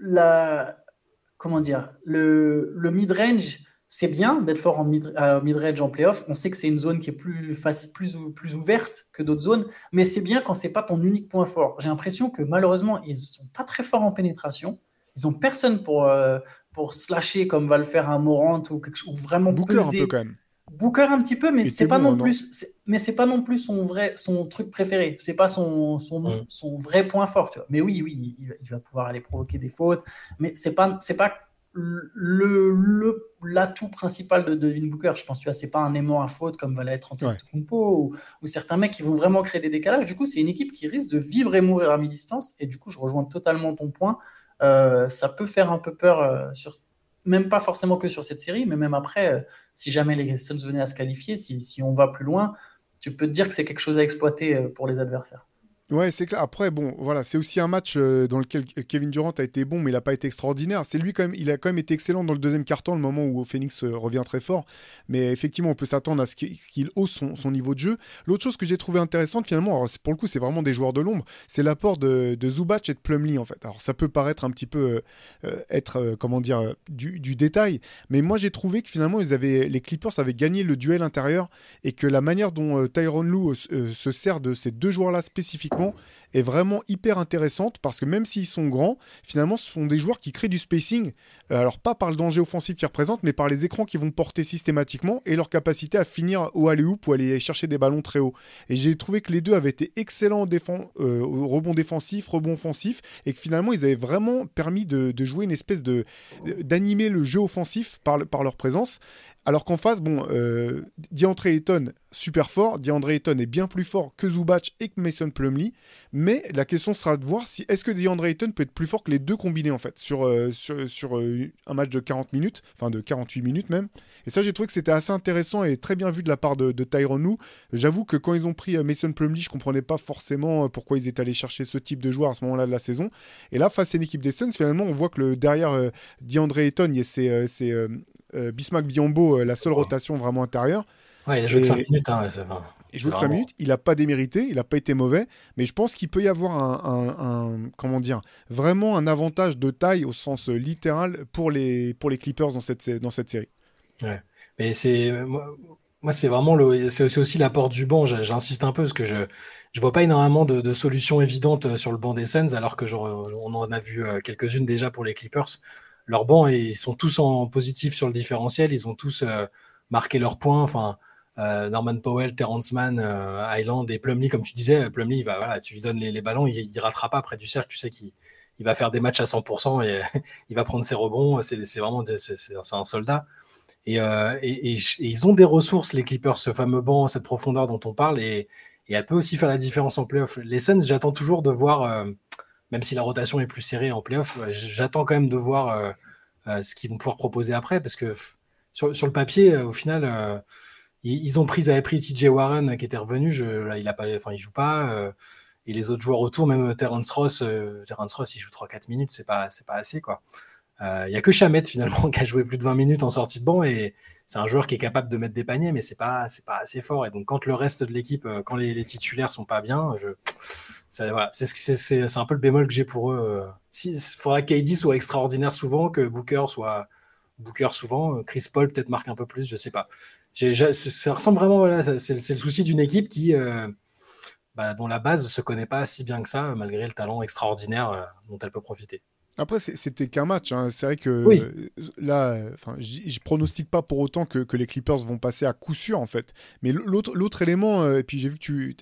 la comment dire le, le mid-range c'est bien d'être fort en euh, mid-range en playoff. On sait que c'est une zone qui est plus, plus, plus ouverte que d'autres zones, mais c'est bien quand c'est pas ton unique point fort. J'ai l'impression que malheureusement, ils sont pas très forts en pénétration. Ils ont personne pour, euh, pour slasher comme va le faire un Morant ou, quelque, ou vraiment Booker un peu quand même. Booker un petit peu, mais c'est pas non, plus, mais c'est pas non plus son vrai, son truc préféré. C'est pas son, son, son, vrai point fort. Tu vois. Mais oui, oui, il, il, va pouvoir aller provoquer des fautes, mais c'est pas, c'est pas le l'atout principal de Devin Booker. Je pense tu vois, c'est pas un aimant à faute comme va l'être Antetokounmpo ou, ou, certains mecs qui vont vraiment créer des décalages. Du coup, c'est une équipe qui risque de vivre et mourir à mi-distance. Et du coup, je rejoins totalement ton point. Euh, ça peut faire un peu peur euh, sur même pas forcément que sur cette série, mais même après, euh, si jamais les Suns venaient à se qualifier, si, si on va plus loin, tu peux te dire que c'est quelque chose à exploiter pour les adversaires. Ouais, c'est clair. Après, bon, voilà, c'est aussi un match euh, dans lequel Kevin Durant a été bon, mais il n'a pas été extraordinaire. C'est lui quand même, il a quand même été excellent dans le deuxième quart-temps, le moment où Phoenix euh, revient très fort. Mais effectivement, on peut s'attendre à ce qu'il hausse son, niveau de jeu. L'autre chose que j'ai trouvé intéressante, finalement, pour le coup, c'est vraiment des joueurs de l'ombre, c'est l'apport de, de, Zubac et de Plumlee, en fait. Alors, ça peut paraître un petit peu euh, être, comment dire, du, détail, mais moi, j'ai trouvé que finalement, ils avaient, les Clippers avaient gagné le duel intérieur et que la manière dont Tyron Lue se sert de ces deux joueurs-là spécifiquement, est vraiment hyper intéressante parce que même s'ils sont grands, finalement, ce sont des joueurs qui créent du spacing. Euh, alors, pas par le danger offensif qu'ils représentent, mais par les écrans qu'ils vont porter systématiquement et leur capacité à finir au alley-oop ou aller chercher des ballons très hauts. Et j'ai trouvé que les deux avaient été excellents au, euh, rebond défensif, rebond offensif, et que finalement, ils avaient vraiment permis de, jouer une espèce de. d'animer le jeu offensif par leur présence. Alors qu'en face, bon, euh, DeAndre Ayton, super fort. DeAndre Ayton est bien plus fort que Zubac et que Mason Plumlee. Mais la question sera de voir si est-ce que DeAndre Ayton peut être plus fort que les deux combinés en fait sur, euh, euh, un match de 40 minutes, enfin de 48 minutes même. Et ça, j'ai trouvé que c'était assez intéressant et très bien vu de la part de, de Tyron J'avoue que quand ils ont pris Mason Plumlee, je comprenais pas forcément pourquoi ils étaient allés chercher ce type de joueur à ce moment-là de la saison. Et là, face à une équipe des finalement, on voit que derrière DeAndre Ayton, il y a ces, euh, Bismack Biombo, euh, la seule rotation vraiment intérieure. Ouais, il a joué que 5 minutes. Hein, il joue que 5 minutes, il n'a pas démérité, il n'a pas été mauvais, mais je pense qu'il peut y avoir un, comment dire, vraiment un avantage de taille au sens euh, littéral pour les, pour les Clippers dans cette, dans cette série. Ouais, mais c'est moi, c'est vraiment le, c'est aussi l'apport du banc. J'insiste un peu parce que je je vois pas énormément de, de, solutions évidentes sur le banc des Suns, alors que genre, on en a vu quelques-unes déjà pour les Clippers leur banc, ils sont tous en positif sur le différentiel. Ils ont tous euh, marqué leurs points. Enfin, euh, Norman Powell, Terrence Mann, euh, Highland et Plumlee, comme tu disais, Plumlee, voilà, tu lui donnes les, ballons, il, il ratera pas près du cercle. Tu sais qu'il il va faire des matchs à 100% et il va prendre ses rebonds. C'est vraiment c'est un soldat. Et, et, ils ont des ressources, les Clippers, ce fameux banc, cette profondeur dont on parle, et, et elle peut aussi faire la différence en playoff. Les Suns, j'attends toujours de voir même si la rotation est plus serrée en playoff, j'attends quand même de voir euh, euh, ce qu'ils vont pouvoir proposer après, parce que sur, le papier, euh, au final, ils, ont pris, ils avaient pris TJ Warren qui était revenu, là, il a pas, enfin, il joue pas, et les autres joueurs autour, même Terrence Ross, Terrence Ross, il joue 3-4 minutes, c'est pas, pas assez. Il y a que Chamet finalement qui a joué plus de 20 minutes en sortie de banc et c'est un joueur qui est capable de mettre des paniers, mais c'est pas pas assez fort. Et donc quand le reste de l'équipe, euh, quand les, les, titulaires sont pas bien, je voilà, c'est c'est un peu le bémol que j'ai pour eux. Il faudra qu'AD soit extraordinaire souvent, que Booker soit Booker souvent, Chris Paul peut-être marque un peu plus, je sais pas. ça ressemble vraiment c'est le souci d'une équipe qui euh, bah, dont la base se connaît pas si bien que ça, malgré le talent extraordinaire euh, dont elle peut profiter. Après, c'était qu'un match. Hein. C'est vrai que là, je pronostique pas pour autant que, les Clippers vont passer à coup sûr, en fait. Mais l'autre élément, euh, et puis j'ai vu que tu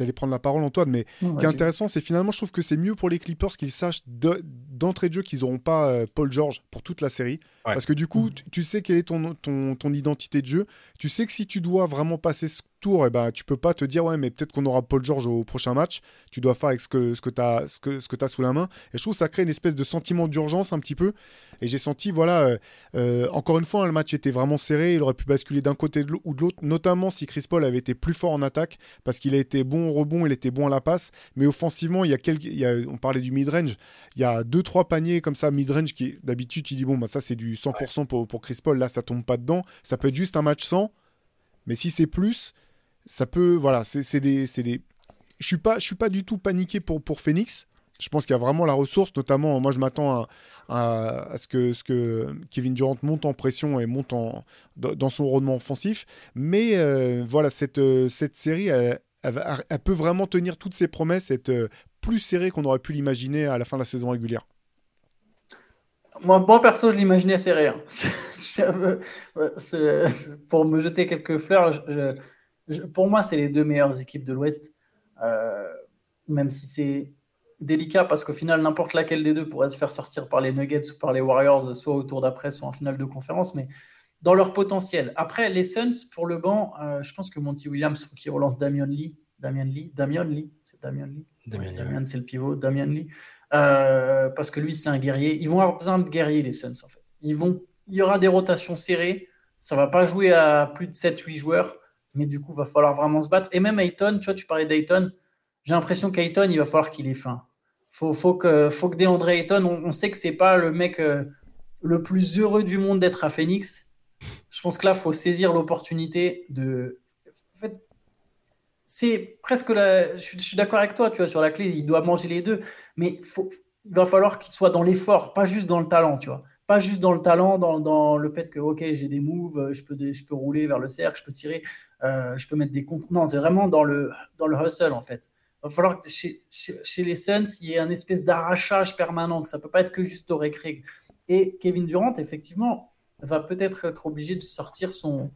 allais prendre la parole, Antoine, mais qui est intéressant, c'est finalement, je trouve que c'est mieux pour les Clippers qu'ils sachent d'entrée de jeu qu'ils n'auront pas euh, Paul George pour toute la série. Parce que du coup, tu, tu sais quelle est ton, ton, ton identité de jeu. Tu sais que si tu dois vraiment passer ce tour, eh ben, tu peux pas te dire, ouais, mais peut-être qu'on aura Paul George au prochain match. Tu dois faire avec ce que, ce que tu as, ce que, ce que as sous la main. Et je trouve que ça crée une espèce de sentiment d'urgence un petit peu. Et j'ai senti, voilà, euh, euh, encore une fois, hein, le match était vraiment serré. Il aurait pu basculer d'un côté ou de l'autre, notamment si Chris Paul avait été plus fort en attaque, parce qu'il a été bon au rebond, il était bon à la passe. Mais offensivement, il y a quelques, on parlait du mid-range. Il y a deux, trois paniers comme ça, mid-range, qui d'habitude, tu dis, bon, bah, ça, c'est du 100% pour, pour Chris Paul. Là, ça tombe pas dedans. Ça peut être juste un match sans. Mais si c'est plus, ça peut. Voilà, c'est des. des... Je suis pas, je suis pas du tout paniqué pour, pour Phoenix. Je pense qu'il y a vraiment la ressource, notamment, moi je m'attends à, ce, que, ce que Kevin Durant monte en pression et monte en, dans, son rendement offensif. Mais euh, voilà, cette, euh, cette série, elle, peut vraiment tenir toutes ses promesses, être euh, plus serrée qu'on aurait pu l'imaginer à la fin de la saison régulière. Moi, moi, perso, je l'imaginais serré. hein. Pour me jeter quelques fleurs, je- je- pour moi, c'est les deux meilleures équipes de l'Ouest. Euh, même si c'est délicat, parce qu'au final, n'importe laquelle des deux pourrait se faire sortir par les Nuggets ou par les Warriors, soit au tour d'après, soit en finale de conférence, mais dans leur potentiel. Après, les Suns, pour le banc, euh, je pense que Monty Williams, faut qu'il relance Damian Lee. Damian Lee? Damian Lee? C'est Damian Lee? Damian Damian, c'est le pivot. Damian Lee. Euh, parce que lui, c'est un guerrier. Ils vont avoir besoin de guerriers, les Suns, en fait. Ils vont, il y aura des rotations serrées. Ça va pas jouer à plus de 7-8 joueurs. Mais du coup, il va falloir vraiment se battre. Et même Ayton, tu vois, tu parlais d'Ayton. J'ai l'impression qu'Ayton, il va falloir qu'il ait faim. Faut, faut que, faut que DeAndre Ayton, on, sait que c'est pas le mec euh, le plus heureux du monde d'être à Phoenix. Je pense que là, faut saisir l'opportunité de. En fait, c'est presque la. Je suis, d'accord avec toi, tu vois, sur la clé, il doit manger les deux, mais faut, il va falloir qu'il soit dans l'effort, pas juste dans le talent, tu vois. Pas juste dans le talent, dans, dans le fait que, ok, j'ai des moves, je peux, je peux rouler vers le cercle, je peux tirer, euh, je peux mettre des. Non, c'est vraiment dans le, dans le hustle, en fait. Il va falloir que chez, chez, chez les Suns, il y ait un espèce d'arrachage permanent, que ça peut pas être que juste au récré. Et Kevin Durant, effectivement, va peut-être être obligé de sortir son,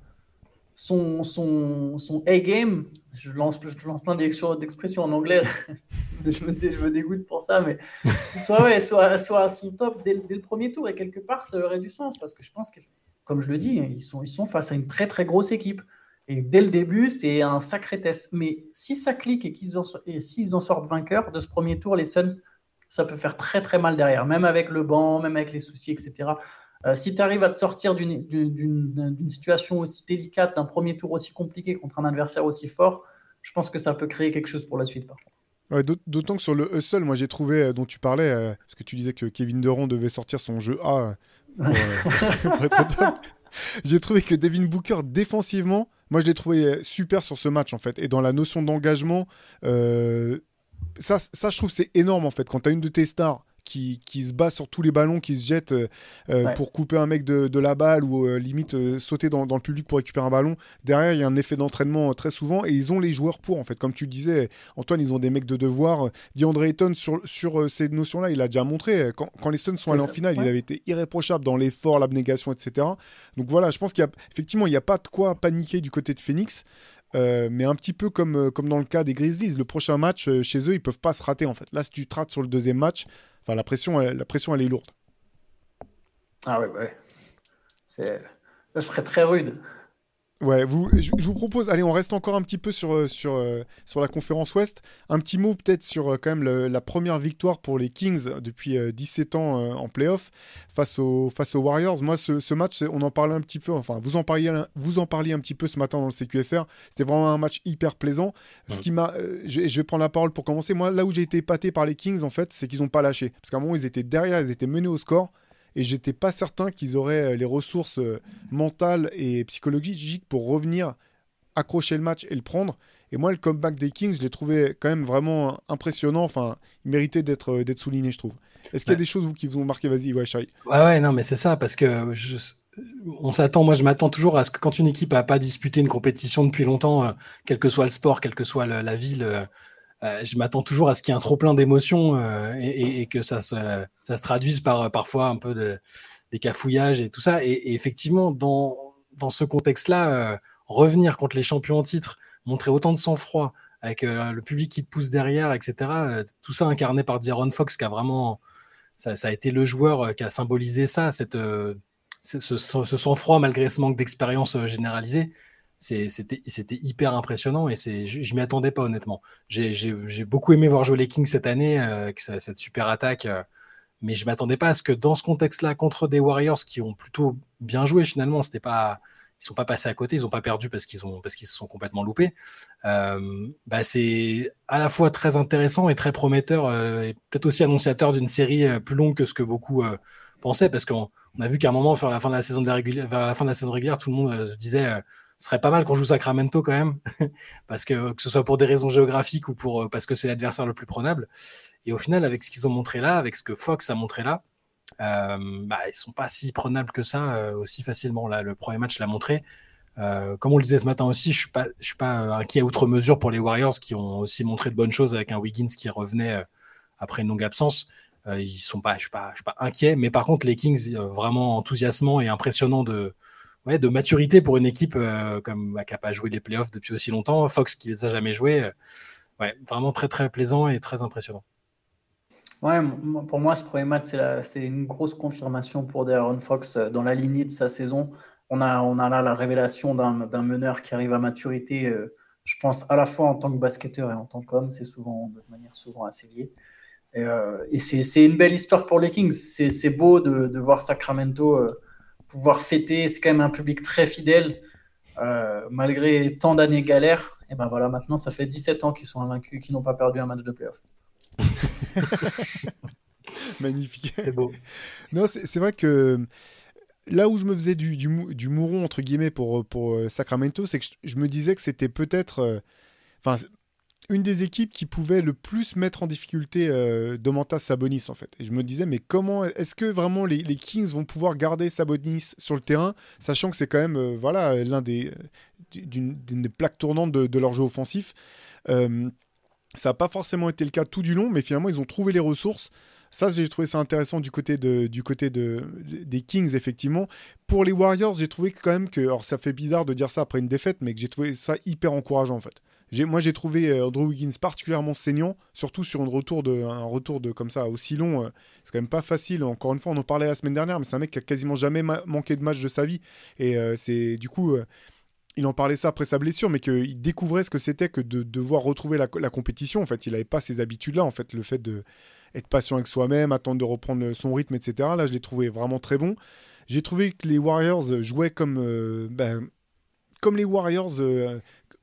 son, son, son A-game. Je lance, je lance plein d'expressions en anglais. je, me, je me dégoûte pour ça, mais soit, ouais, soit, soit à son top dès, dès, le premier tour. Et quelque part, ça aurait du sens parce que je pense que, comme je le dis, ils sont, ils sont face à une très très grosse équipe. Et dès le début, c'est un sacré test. Mais si ça clique et qu'ils en, s'ils en sortent vainqueurs de ce premier tour, les Suns, ça peut faire très très mal derrière, même avec le banc, même avec les soucis, etc. Euh, si tu arrives à te sortir d'une situation aussi délicate, d'un premier tour aussi compliqué contre un adversaire aussi fort, je pense que ça peut créer quelque chose pour la suite, par contre. Ouais, D'autant que sur le hustle, moi j'ai trouvé, euh, dont tu parlais, euh, parce que tu disais que Kevin Durant devait sortir son jeu A pour, euh, pour être top. J'ai trouvé que Devin Booker, défensivement, moi je l'ai trouvé super sur ce match en fait. Et dans la notion d'engagement, euh, ça, ça je trouve c'est énorme en fait. Quand tu as une de tes stars qui, qui, se bat sur tous les ballons, qui se jette euh, ouais. pour couper un mec de, de la balle ou euh, limite euh, sauter dans, dans, le public pour récupérer un ballon. Derrière, il y a un effet d'entraînement très souvent et ils ont les joueurs pour en fait. Comme tu le disais, Antoine, ils ont des mecs de devoir. DeAndre Ayton, sur, sur euh, ces notions-là, il a déjà montré. Quand, quand les Suns sont allés en finale, ouais. il avait été irréprochable dans l'effort, l'abnégation, etc. Donc voilà, je pense qu'effectivement, il n'y a, pas de quoi paniquer du côté de Phoenix. Euh, mais un petit peu comme, euh, comme dans le cas des Grizzlies, le prochain match euh, chez eux, ils peuvent pas se rater en fait. Là, si tu te rates sur le deuxième match, enfin la pression, elle, la pression, elle est lourde. Ah ouais, ouais. Ce serait très rude. Ouais, vous, je, je, vous propose, allez, on reste encore un petit peu sur, sur, sur la conférence Ouest. Un petit mot peut-être sur quand même le, la première victoire pour les Kings depuis 17 ans euh, en playoff face, au, face aux Warriors. Moi, ce, ce, match, on en parlait un petit peu, enfin, vous en parliez, vous en parliez un petit peu ce matin dans le CQFR. C'était vraiment un match hyper plaisant. Ce qui m'a, euh, je, je, vais prendre la parole pour commencer. Moi, là où j'ai été épaté par les Kings, en fait, c'est qu'ils n'ont pas lâché. Parce qu'à un moment, ils étaient derrière, ils étaient menés au score et j'étais pas certain qu'ils auraient les ressources mentales et psychologiques pour revenir accrocher le match et le prendre. Et moi, le comeback des Kings, je l'ai trouvé quand même vraiment impressionnant. Enfin, il méritait d'être d'être souligné, je trouve. Est-ce qu'il y a ouais. des choses vous qui vous ont marqué? Vas-y, ouais, Chari. Ouais, ouais, non, mais c'est ça, parce que je, on s'attend, moi, je m'attends toujours à ce que quand une équipe n'a pas disputé une compétition depuis longtemps, euh, quel que soit le sport, quelle que soit le, la ville, euh, euh, je m'attends toujours à ce qu'il y ait un trop plein d'émotions euh, et, que ça se, traduise par parfois un peu de, des cafouillages et tout ça. Et, effectivement, dans, dans ce contexte-là, euh, revenir contre les champions en titre, montrer autant de sang-froid avec euh, le public qui te pousse derrière, etc. tout ça incarné par D'Aaron Fox qui a vraiment ça, a été le joueur qui a symbolisé ça, cette, ce, ce sang-froid malgré ce manque d'expérience généralisée c'était hyper impressionnant et je, m'y attendais pas honnêtement. J'ai beaucoup aimé voir jouer les Kings cette année, euh, cette super attaque, euh, mais je m'attendais pas à ce que dans ce contexte-là, contre des Warriors qui ont plutôt bien joué finalement, c'était pas, ils sont pas passés à côté, ils ont pas perdu parce qu'ils ont parce qu'ils se sont complètement loupés. Euh, bah c'est à la fois très intéressant et très prometteur et peut-être aussi annonciateur d'une série plus longue que ce que beaucoup pensaient parce qu'on a vu qu'à un moment vers la fin de la saison de la régulière, vers la fin de la saison régulière, tout le monde se disait ce serait pas mal qu'on joue Sacramento quand même, parce que que ce soit pour des raisons géographiques ou pour euh, parce que c'est l'adversaire le plus prenable. Et au final, avec ce qu'ils ont montré là, avec ce que Fox a montré là, euh, bah, ils sont pas si prenables que ça euh, aussi facilement. Là, le premier match l'a montré. Euh, comme on le disait ce matin aussi, je suis suis pas inquiet outre mesure pour les Warriors qui ont aussi montré de bonnes choses avec un Wiggins qui revenait après une longue absence. ils sont pas, je suis suis pas inquiet. Mais par contre, les Kings vraiment enthousiasmants et impressionnants de ouais, de maturité pour une équipe euh, comme bah, qui n'a pas joué les playoffs depuis aussi longtemps. Fox qui les a jamais joués. Euh, ouais, vraiment très très plaisant et très impressionnant. Ouais, pour moi, ce premier match, c'est une grosse confirmation pour Darren Fox euh, dans la lignée de sa saison. On a, on a là la révélation d'un meneur qui arrive à maturité, je pense, à la fois en tant que basketteur et en tant qu'homme. C'est souvent, de manière souvent assez liée. Et, c'est une belle histoire pour les Kings. C'est beau de, de, voir Sacramento pouvoir fêter. C'est quand même un public très fidèle, euh, malgré tant d'années galères. Et ben voilà, maintenant, ça fait 17 ans qu'ils sont invaincus, qu'ils n'ont pas perdu un match de playoff. Magnifique. C'est beau. Non, c'est vrai que là où je me faisais du, du, mouron, entre guillemets, pour, pour euh, Sacramento, c'est que je, me disais que c'était peut-être. Euh, enfin, une des équipes qui pouvait le plus mettre en difficulté euh, Domantas Sabonis en fait. Et je me disais mais comment est-ce que vraiment les, Kings vont pouvoir garder Sabonis sur le terrain, sachant que c'est quand même euh, voilà l'un des d'une plaques tournantes de, leur jeu offensif. Euh, ça n'a pas forcément été le cas tout du long, mais finalement ils ont trouvé les ressources. Ça, j'ai trouvé ça intéressant du côté, de, du côté de, des Kings, effectivement. Pour les Warriors, j'ai trouvé quand même que, alors ça fait bizarre de dire ça après une défaite, mais que j'ai trouvé ça hyper encourageant en fait moi, j'ai trouvé euh, Andrew Wiggins particulièrement saignant, surtout sur un retour de, comme ça aussi long. Euh, c'est quand même pas facile. Encore une fois, on en parlait la semaine dernière, mais c'est un mec qui a quasiment jamais manqué de match de sa vie. Et euh, c'est du coup, il en parlait ça après sa blessure, mais qu'il découvrait ce que c'était que de devoir retrouver la, compétition. En fait, il n'avait pas ces habitudes-là. En fait, le fait de être patient avec soi-même, attendre de reprendre son rythme, etc. Là, je l'ai trouvé vraiment très bon. J'ai trouvé que les Warriors jouaient comme, ben, comme les Warriors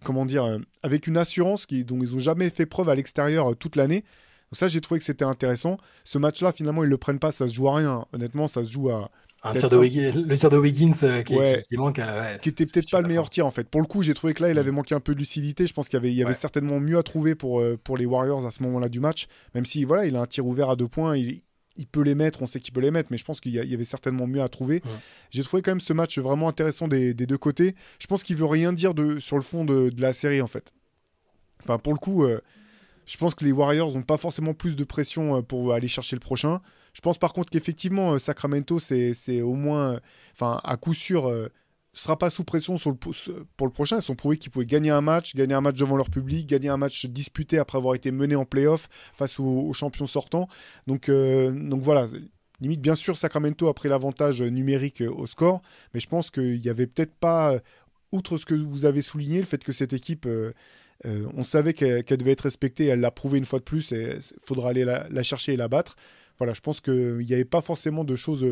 comment dire, euh, avec une assurance qui, dont ils n'ont jamais fait preuve à l'extérieur euh, toute l'année. ça, j'ai trouvé que c'était intéressant. Ce match-là, finalement, ils le prennent pas, ça se joue à rien. Honnêtement, ça se joue à. Un tir de Wiggins, le tir de Wiggins euh, qui, qui, manque. qui était peut-être pas le meilleur tir en fait. Pour le coup, j'ai trouvé que là, il avait manqué un peu de lucidité. Je pense qu'il y avait, il y avait certainement mieux à trouver pour, pour les Warriors à ce moment-là du match. Même si voilà, il a un tir ouvert à deux points, il, il peut les mettre, on sait qu'il peut les mettre, mais je pense qu'il y, avait certainement mieux à trouver. J'ai trouvé quand même ce match vraiment intéressant des, deux côtés. Je pense qu'il veut rien dire de, sur le fond de, la série en fait. Enfin, pour le coup, euh, je pense que les Warriors n'ont pas forcément plus de pression euh, pour aller chercher le prochain. Je pense par contre qu'effectivement, euh, Sacramento, c'est au moins, enfin, à coup sûr, sera pas sous pression pour le prochain. Ils sont prouvés qu'ils pouvaient gagner un match, gagner un match devant leur public, gagner un match disputé après avoir été mené en playoff face aux, champions sortants. Donc, euh, donc voilà, limite bien sûr Sacramento a pris l'avantage numérique au score, mais je pense qu'il n'y avait peut-être pas, outre ce que vous avez souligné, le fait que cette équipe, euh, euh, on savait qu'elle devait être respectée, elle l'a prouvé une fois de plus, il faudra aller la, la, chercher et la battre. Voilà, je pense qu'il n'y avait pas forcément de choses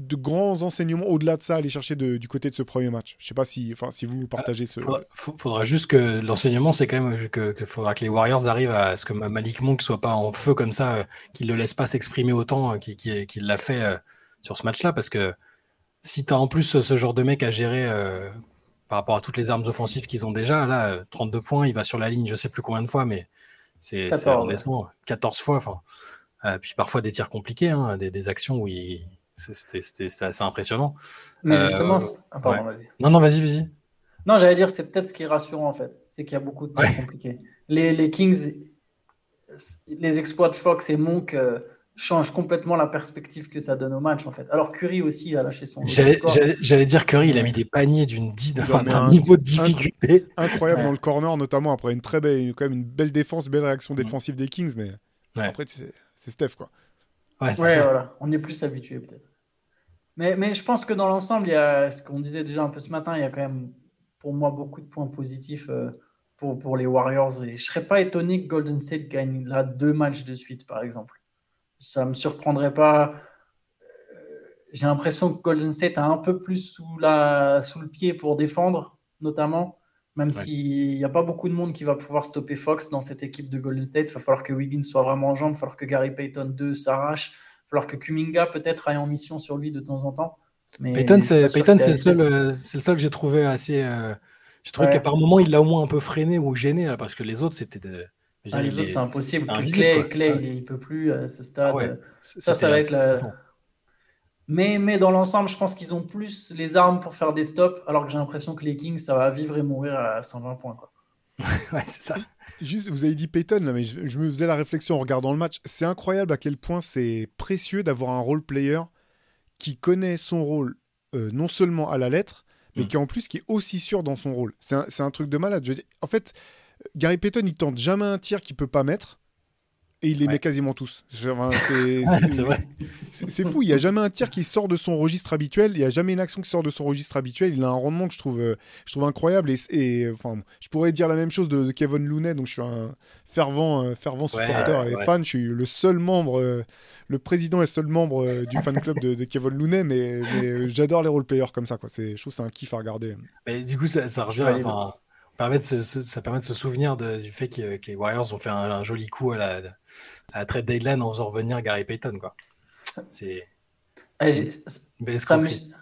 de grands enseignements au-delà de ça à aller chercher du côté de ce premier match Je sais pas si, enfin, si vous partagez ce. Faudra, faudra juste que l'enseignement, c'est quand même que, faudra que les Warriors arrivent à ce que Malik Monk soit pas en feu comme ça, euh, qu'il ne le laisse pas s'exprimer autant euh, qu'il l'a fait euh, sur ce match-là, parce que si tu as en plus ce genre de mec à gérer par rapport à toutes les armes offensives qu'ils ont déjà, là, 32 points, il va sur la ligne, je sais plus combien de fois, mais c'est 14, 14 fois. Enfin, puis parfois des tirs compliqués, hein, des, des actions où il c'était assez impressionnant. Mais euh, justement, ah, non, non, vas-y, vas-y. Non, j'allais dire, c'est peut-être ce qui est rassurant en fait, c'est qu'il y a beaucoup de trucs compliqués. Les, les, Kings, les exploits de Fox et Monk euh, changent complètement la perspective que ça donne au match en fait. Alors Curry aussi a lâché son. J'allais dire Curry, il a mis des paniers d'une d'un niveau de difficulté incroyable dans le corner, notamment après une très belle, quand même une belle défense, belle réaction défensive des Kings, mais après c'est Steph quoi. Ouais, voilà. On est plus habitué peut-être. Mais, mais je pense que dans l'ensemble, il y a ce qu'on disait déjà un peu ce matin, il y a quand même pour moi beaucoup de points positifs euh, pour, pour les Warriors. Et je serais pas étonné que Golden State gagne là deux matchs de suite, par exemple. Ça me surprendrait pas. Euh, j'ai l'impression que Golden State a un peu plus sous, la, sous le pied pour défendre, notamment. Même s'il n'y a pas beaucoup de monde qui va pouvoir stopper Fox dans cette équipe de Golden State, il va falloir que Wiggins soit vraiment en jambes, il va falloir que Gary Payton 2 s'arrache, falloir que Kuminga peut-être aille en mission sur lui de temps en temps. Payton, c'est le, seul, euh, le seul que j'ai trouvé assez. Euh, j'ai trouvé qu'à par moment, il l'a au moins un peu freiné ou gêné, parce que les autres, c'était de. Ah, les autres, c'est impossible. Clay, Clay il, ne peut plus à ce stade. Ah ça, ça va être la. Mais, mais dans l'ensemble, je pense qu'ils ont plus les armes pour faire des stops, alors que j'ai l'impression que les Kings, ça va vivre et mourir à 120 points. Quoi. ouais, c'est ça. Juste, vous avez dit Peyton, mais je, me faisais la réflexion en regardant le match. C'est incroyable à quel point c'est précieux d'avoir un role player qui connaît son rôle euh, non seulement à la lettre, mais mm. qui en plus qui est aussi sûr dans son rôle. C'est un, un, truc de malade. en fait, Gary Payton, il tente jamais un tir qu'il peut pas mettre et il les met quasiment tous. c'est fou, il n'y a jamais un tir qui sort de son registre habituel, il n'y a jamais une action qui sort de son registre habituel. Il a un rendement que je trouve, euh, je trouve incroyable. Et, enfin, je pourrais dire la même chose de, Kevin Looney, donc je suis un fervent, euh, fervent supporter et fan. Je suis le seul membre, euh, le président et seul membre du fan club de, Kevin Looney, mais, j'adore les role-players comme ça. Quoi. Je trouve que c'est un kiff à regarder. Mais du coup, ça, ça revient permet de se, ça permet de se souvenir du fait que, les Warriors ont fait un, joli coup à la, à trade deadline en faisant revenir Gary Payton. Quoi. C'est une belle escroquerie.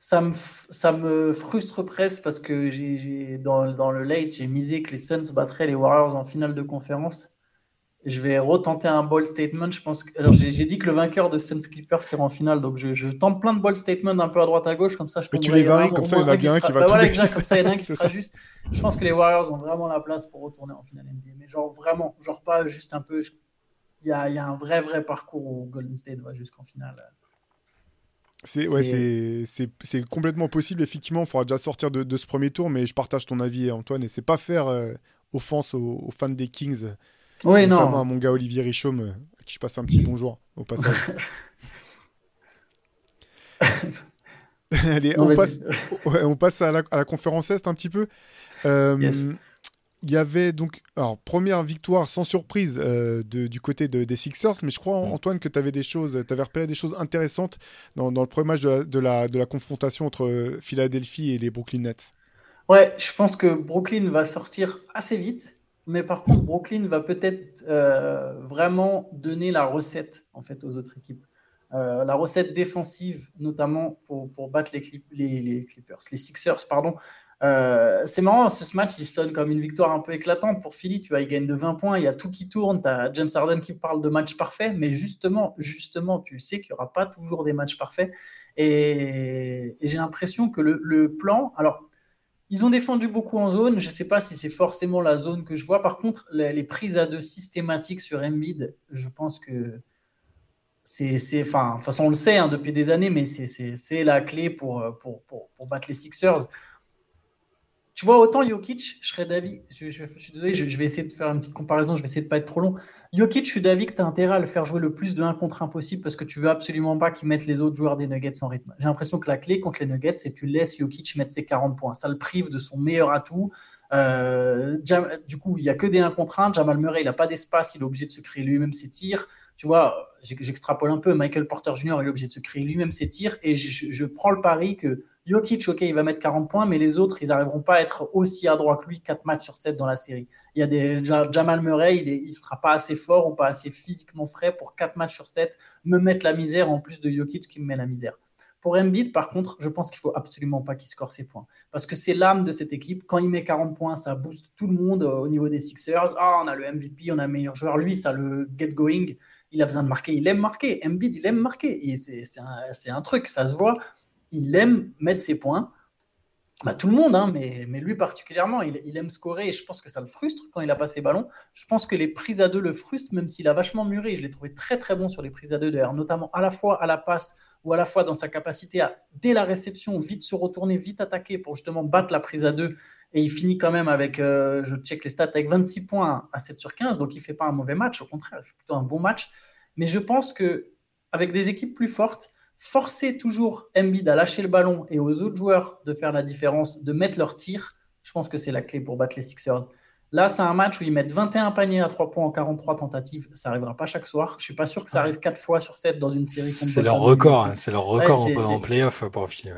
Ça me, ça me frustre presque parce que j'ai, dans, dans le late, j'ai misé que les Suns battraient les Warriors en finale de conférence je vais retenter un bold statement. Je pense que... Alors, j'ai dit que le vainqueur de Suns Clippers sera en finale, donc je, tente plein de bold statements un peu à droite à gauche, comme ça je Mais tu les varies, comme ça il y en a bien un qui va bah, voilà, exact, comme ça il y en a un qui sera juste. Je pense que les Warriors ont vraiment la place pour retourner en finale NBA, mais genre vraiment, genre pas juste un peu. Il y, a, y, a, un vrai, vrai parcours où Golden State va jusqu'en finale. C'est ouais, c'est complètement possible. Effectivement, il faudra déjà sortir de, de, ce premier tour, mais je partage ton avis, Antoine, et c'est pas faire euh, offense aux, aux, fans des Kings oui, non. à mon gars Olivier Richaume, euh, à qui je passe un petit bonjour au passage. Allez, on, passe, on, passe, à la, à la, conférence Est un petit peu. Euh, il y avait donc, alors, première victoire sans surprise euh, de, du côté de, des Sixers, mais je crois, mm. Antoine, que tu avais des choses, tu avais repéré des choses intéressantes dans, dans le premier match de la, de la, de la confrontation entre Philadelphie et les Brooklyn Nets. Ouais, je pense que Brooklyn va sortir assez vite mais par contre, Brooklyn va peut-être euh, vraiment donner la recette en fait aux autres équipes. Euh, la recette défensive, notamment pour, pour battre les, Clippers, les Sixers, pardon. Euh, c'est marrant, ce match, il sonne comme une victoire un peu éclatante pour Philly. Tu vois, il gagne de 20 points, il y a tout qui tourne. Tu as James Harden qui parle de match parfait, mais justement, justement, tu sais qu'il n'y aura pas toujours des matchs parfaits. Et, et j'ai l'impression que le, le, plan, alors ils ont défendu beaucoup en zone. Je ne sais pas si c'est forcément la zone que je vois. Par contre, les, prises à deux systématiques sur Embiid, je pense que c'est. Enfin, de toute façon, on le sait hein, depuis des années, mais c'est la clé pour, pour, pour, pour battre les Sixers. Tu vois, autant Jokic, je serais d'avis, je, je, vais essayer de faire une petite comparaison, je vais essayer de ne pas être trop long. Jokic, je suis d'avis que tu as intérêt à le faire jouer le plus de 1 contre 1 possible parce que tu veux absolument pas qu'il mette les autres joueurs des Nuggets en rythme. J'ai l'impression que la clé contre les Nuggets, c'est tu laisses Jokic mettre ses 40 points. Ça le prive de son meilleur atout. Euh, du coup, il n'y a que des 1 contre 1. Jamal Murray, il n'a pas d'espace, il est obligé de se créer lui-même ses tirs. Tu vois, j'extrapole un peu. Michael Porter Jr., est obligé de se créer lui-même ses tirs. Et je prends le pari que Jokic, ok, il va mettre 40 points, mais les autres, ils n'arriveront pas à être aussi adroits que lui 4 matchs sur 7 dans la série. Il y a des Jamal Murray, il ne sera pas assez fort ou pas assez physiquement frais pour 4 matchs sur 7 me mettre la misère en plus de Jokic qui me met la misère. Pour Embiid, par contre, je pense qu'il faut absolument pas qu'il score ses points. Parce que c'est l'âme de cette équipe. Quand il met 40 points, ça booste tout le monde euh, au niveau des Sixers. Ah, on a le MVP, on a le meilleur joueur. Lui, ça le get going. Il a besoin de marquer. Il aime marquer. Embiid, il aime marquer. C'est un, un, truc, ça se voit il aime mettre ses points. Bah, tout le monde, hein, mais, lui particulièrement, il, aime scorer et je pense que ça le frustre quand il a pas ses ballons. Je pense que les prises à deux le frustrent, même s'il a vachement mûri. Je l'ai trouvé très très bon sur les prises à deux d'ailleurs, notamment à la fois à la passe ou à la fois dans sa capacité à, dès la réception, vite se retourner, vite attaquer pour justement battre la prise à deux. Et il finit quand même avec, euh, je check les stats, avec 26 points à 7 sur 15, donc il fait pas un mauvais match, au contraire, il fait plutôt un bon match. Mais je pense que avec des équipes plus fortes, forcer toujours Embiid à lâcher le ballon et aux autres joueurs de faire la différence, de mettre leur tir, je pense que c'est la clé pour battre les Sixers. Là, c'est un match où ils mettent 21 paniers à 3 points en 43 tentatives. Ça n'arrivera pas chaque soir. Je suis pas sûr que ça arrive 4 fois sur 7 dans une série. C'est leur record. Hein. C'est leur record en, playoff pour filer.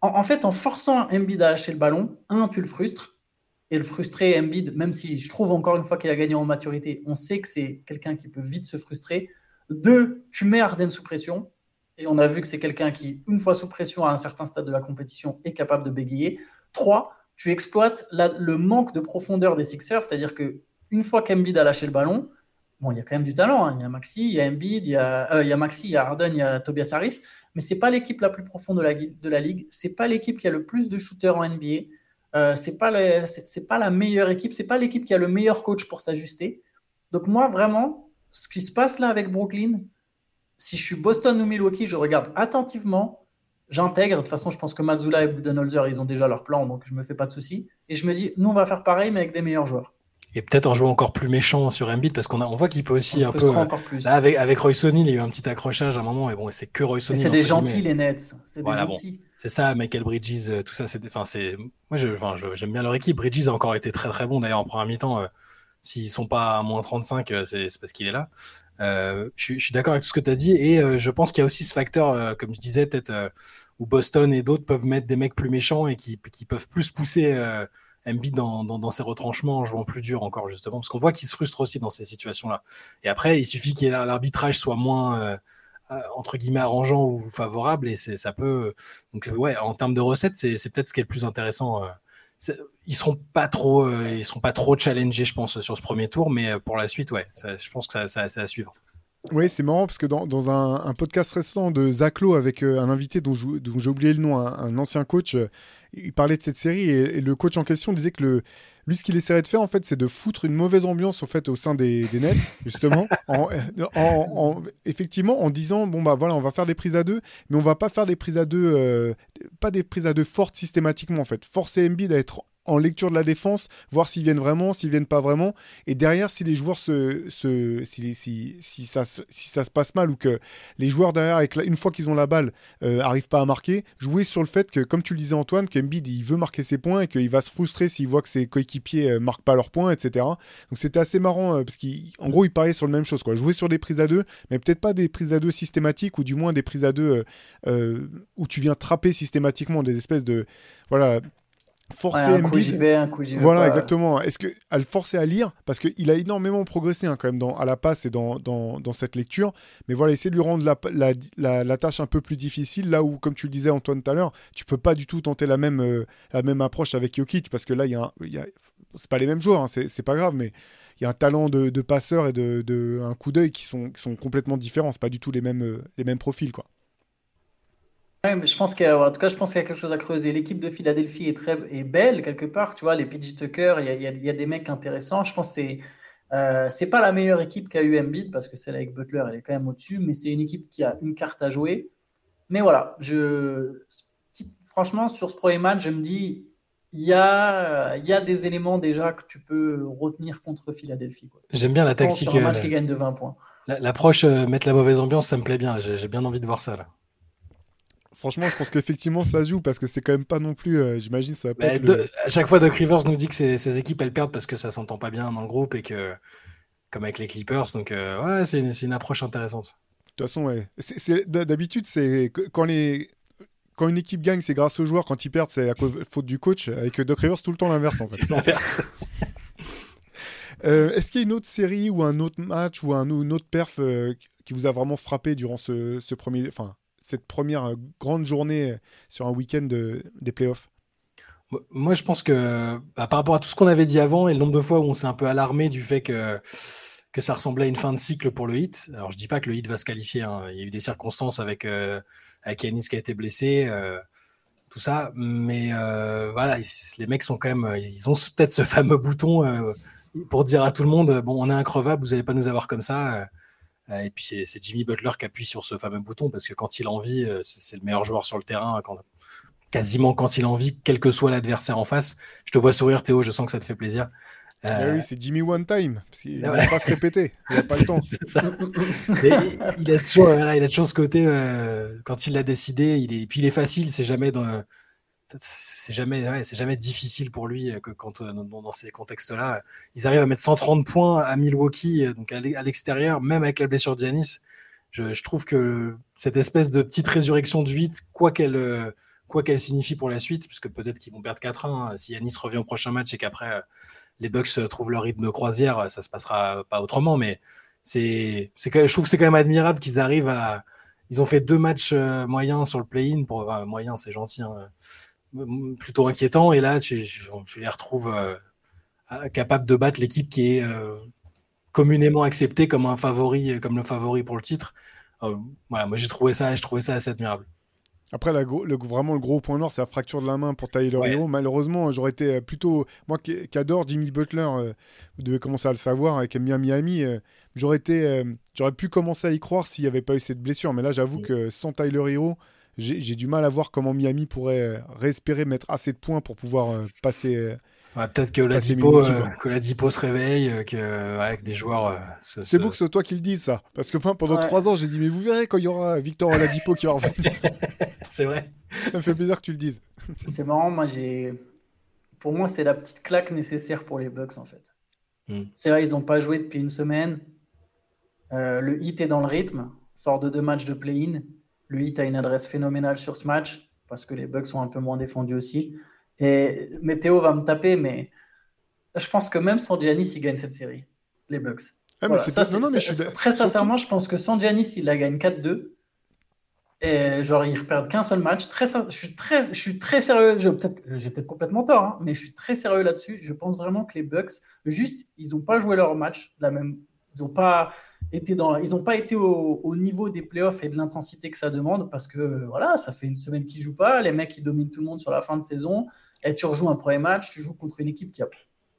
En, fait, en forçant Embiid à lâcher le ballon, un, tu le frustres. Et le frustrer, Embiid, même si je trouve encore une fois qu'il a gagné en maturité, on sait que c'est quelqu'un qui peut vite se frustrer. Deux, tu mets Arden sous pression. Et on a vu que c'est quelqu'un qui, une fois sous pression à un certain stade de la compétition, est capable de bégayer. Trois, tu exploites le manque de profondeur des Sixers, c'est-à-dire que une fois qu'Embiid a lâché le ballon, bon, il y a quand même du talent. Hein. Il y a Maxi, il y a Embiid, il y a, euh, il y a Maxi, il y a Harden, il y a Tobias Harris, mais c'est pas l'équipe la plus profonde de la, de la ligue. C'est pas l'équipe qui a le plus de shooters en NBA. Euh, c'est pas pas la meilleure équipe. C'est pas l'équipe qui a le meilleur coach pour s'ajuster. Donc moi vraiment, ce qui se passe là avec Brooklyn, si je suis Boston ou Milwaukee, je regarde attentivement j'intègre. De toute façon, je pense que Mazzula et Budenholzer, ils ont déjà leur plan, donc je me fais pas de soucis. Et je me dis, nous, on va faire pareil, mais avec des meilleurs joueurs. Et peut-être en jouant encore plus méchant sur Embiid, parce qu'on on voit qu'il peut aussi un peu. Encore plus. Là, avec, avec Roy Sonny, il y a eu un petit accrochage à un moment, et bon, c'est que Roy Sonny. C'est des gentils, les Nets. C'est des gentils. c'est ça, Michael Bridges, euh, tout ça. C'est, enfin, c'est, moi, je, j'aime bien leur équipe. Bridges a encore été très très bon d'ailleurs en première mi-temps. Euh, s'ils sont pas à moins 35, euh, c'est, parce qu'il est là. Je, suis d'accord avec tout ce que tu as dit, et je pense qu'il y a aussi ce facteur, comme je disais, peut-être où Boston et d'autres peuvent mettre des mecs plus méchants et qui, qui peuvent plus pousser euh, Embiid dans, dans, ses retranchements en jouant plus dur encore justement parce qu'on voit qu'il se frustre aussi dans ces situations-là. Et après, il suffit qu'il l'arbitrage soit moins euh, euh, entre guillemets arrangeant ou favorable et ça peut donc ouais en termes de recettes c'est, peut-être ce qui est le plus intéressant. Ils seront pas trop ils seront pas trop challengés je pense sur ce premier tour mais pour la suite ouais je pense que ça, ça à suivre. Oui, c'est marrant parce que dans, un, podcast récent de Zaclo avec euh, un invité dont, j'ai oublié le nom, un, ancien coach, euh, il parlait de cette série et, le coach en question disait que le, lui, ce qu'il essaierait de faire, en fait, c'est de foutre une mauvaise ambiance au, fait, au sein des, Nets, justement, en, effectivement, en disant bon, bah voilà, on va faire des prises à deux, mais on va pas faire des prises à deux, euh, pas des prises à deux fortes systématiquement, en fait. Forcer Embiid à être en lecture de la défense, voir s'ils viennent vraiment, s'ils viennent pas vraiment. Et derrière, si les joueurs se, si, ça, se passe mal ou que les joueurs derrière, une fois qu'ils ont la balle, euh, arrivent pas à marquer, jouer sur le fait que, comme tu le disais Antoine, que Embiid il veut marquer ses points et qu'il va se frustrer s'il voit que ses coéquipiers euh, marquent pas leurs points, etc. Donc c'était assez marrant euh, parce qu'en gros il pariait sur la même chose, quoi. Jouer sur des prises à deux, mais peut-être pas des prises à deux systématiques ou du moins des prises à deux où tu viens trapper systématiquement des espèces de voilà forcer un coup vais, un coup Voilà, exactement. Est-ce que à le forcer à lire parce qu'il a énormément progressé hein, quand même dans, à la passe et dans, dans, dans, cette lecture. Mais voilà, essayer de lui rendre la, la, la, tâche un peu plus difficile là où, comme tu le disais Antoine tout à l'heure, tu peux pas du tout tenter la même, euh, la même approche avec Jokic parce que là, il y a, y a c'est pas les mêmes joueurs, hein, c'est pas grave, mais il y a un talent de, de passeur et de, de un coup d'œil qui sont, qui sont complètement différents. C'est pas du tout les mêmes, euh, les mêmes profils, quoi je pense qu'il y a, en tout cas, je pense qu'il y a quelque chose à creuser. L'équipe de Philadelphie est très est belle quelque part, tu vois. Les PG Tucker, il y, a, il, y a, des mecs intéressants. Je pense que c'est euh, c'est pas la meilleure équipe qu'a eu Embiid parce que celle avec Butler, elle est quand même au-dessus, mais c'est une équipe qui a une carte à jouer. Mais voilà, je franchement sur ce premier match, je me dis il y a, il y a des éléments déjà que tu peux retenir contre Philadelphie. J'aime bien la tactique. Sur un match euh, qui gagne de 20 points. L'approche, euh, mettre la mauvaise ambiance, ça me plaît bien. J'ai bien envie de voir ça là. Franchement, je pense qu'effectivement ça joue parce que c'est quand même pas non plus. Euh, j'imagine ça. Pas À chaque fois, Doc Rivers nous dit que ces, équipes elles perdent parce que ça s'entend pas bien dans le groupe et que, comme avec les Clippers, donc euh, ouais, c'est une, approche intéressante. De toute façon, ouais. D'habitude, c'est quand les quand une équipe gagne, c'est grâce aux joueurs. Quand ils perdent, c'est à cause faute du coach. Avec Doc Rivers, tout le temps l'inverse en fait. l'inverse. Euh, est-ce qu'il y a une autre série ou un autre match ou un, une autre perf qui vous a vraiment frappé durant ce, ce premier, enfin cette première euh, grande journée euh, sur un week-end des playoffs? Moi, je pense que bah, par rapport à tout ce qu'on avait dit avant et le nombre de fois où on s'est un peu alarmé du fait que, que ça ressemblait à une fin de cycle pour le hit. Alors, je dis pas que le hit va se qualifier. Hein. Il y a eu des circonstances avec, euh, avec qui a été blessé. tout ça, mais voilà, les mecs sont quand même, ils ont peut-être ce fameux bouton pour dire à tout le monde, bon, on est increvable, vous n'allez pas nous avoir comme ça. Euh, et puis c'est Jimmy Butler qui appuie sur ce fameux bouton parce que quand il a envie, euh, c'est le meilleur joueur sur le terrain. quasiment quand il a envie, quel que soit l'adversaire en face. Je te vois sourire, Théo, je sens que ça te fait plaisir. Euh, oui, c'est Jimmy One Time. Il ne va pas se répéter. Il n'a pas le temps. il, a toujours, il a toujours ce côté, euh, quand il l'a décidé, il est, puis il est facile, c'est jamais dans, c'est jamais, c'est jamais difficile pour lui que quand dans, ces contextes-là, ils arrivent à mettre 130 points à Milwaukee, donc à l'extérieur, même avec la blessure de Giannis. Je, je, trouve que cette espèce de petite résurrection du 8, quoi qu'elle quoi qu'elle signifie pour la suite, puisque peut-être qu'ils vont perdre 4-1 si Yanis revient au prochain match et qu'après euh, les Bucks euh, trouvent leur rythme croisière, euh, ça se passera pas autrement. Mais c'est, c'est je trouve que c'est quand même admirable qu'ils arrivent à. Ils ont fait deux matchs moyens sur le play-in. Pour moyens moyen, c'est gentil, hein, plutôt inquiétant. Et là, tu, les retrouves capables de battre l'équipe qui est communément acceptée comme un favori, comme le favori pour le titre. voilà, moi j'ai trouvé ça, ça assez admirable. Après, la, le, vraiment, le gros point noir, c'est la fracture de la main pour Tyler Hero. Malheureusement, j'aurais été euh, plutôt. Moi qui, adore Jimmy Butler, euh, vous devez commencer à le savoir, avec Miami Miami, euh, j'aurais été, j'aurais pu commencer à y croire s'il n'y avait pas eu cette blessure. Mais là, j'avoue que sans Tyler Hero, j'ai du mal à voir comment Miami pourrait réespérer mettre assez de points pour pouvoir passer peut-être que Ladipo, euh, que se réveille, euh, que, avec des joueurs. Euh, c'est beau que ce soit toi qui le dises, ça. Parce que pendant trois ans, j'ai dit, mais vous verrez quand il y aura Victor Ladipo qui va revenir. c'est vrai. Ça me fait plaisir que tu le dises. c'est marrant, moi, j'ai. Pour moi, c'est la petite claque nécessaire pour les Bucks, en fait. Hmm. C'est vrai, ils n'ont pas joué depuis une semaine. le hit est dans le rythme, sort de deux matchs de play-in. Le hit a une adresse phénoménale sur ce match, parce que les Bucks sont un peu moins défendus aussi. Et Météo va me taper, mais je pense que même sans Giannis, il gagne cette série, les Bucks. très sincèrement, je pense que sans Giannis, il la gagne 4-2. Et genre, ils ne perdent qu'un seul match. Très, je, suis très, je suis très sérieux. J'ai peut-être peut complètement tort, hein, mais je suis très sérieux là-dessus. Je pense vraiment que les Bucks, juste, ils n'ont pas joué leur match. La même, ils n'ont pas été, dans, ils ont pas été au, au, niveau des playoffs et de l'intensité que ça demande parce que voilà, ça fait une semaine qu'ils ne jouent pas. Les mecs, ils dominent tout le monde sur la fin de saison et tu rejoues un premier match, tu joues contre une équipe qui n'a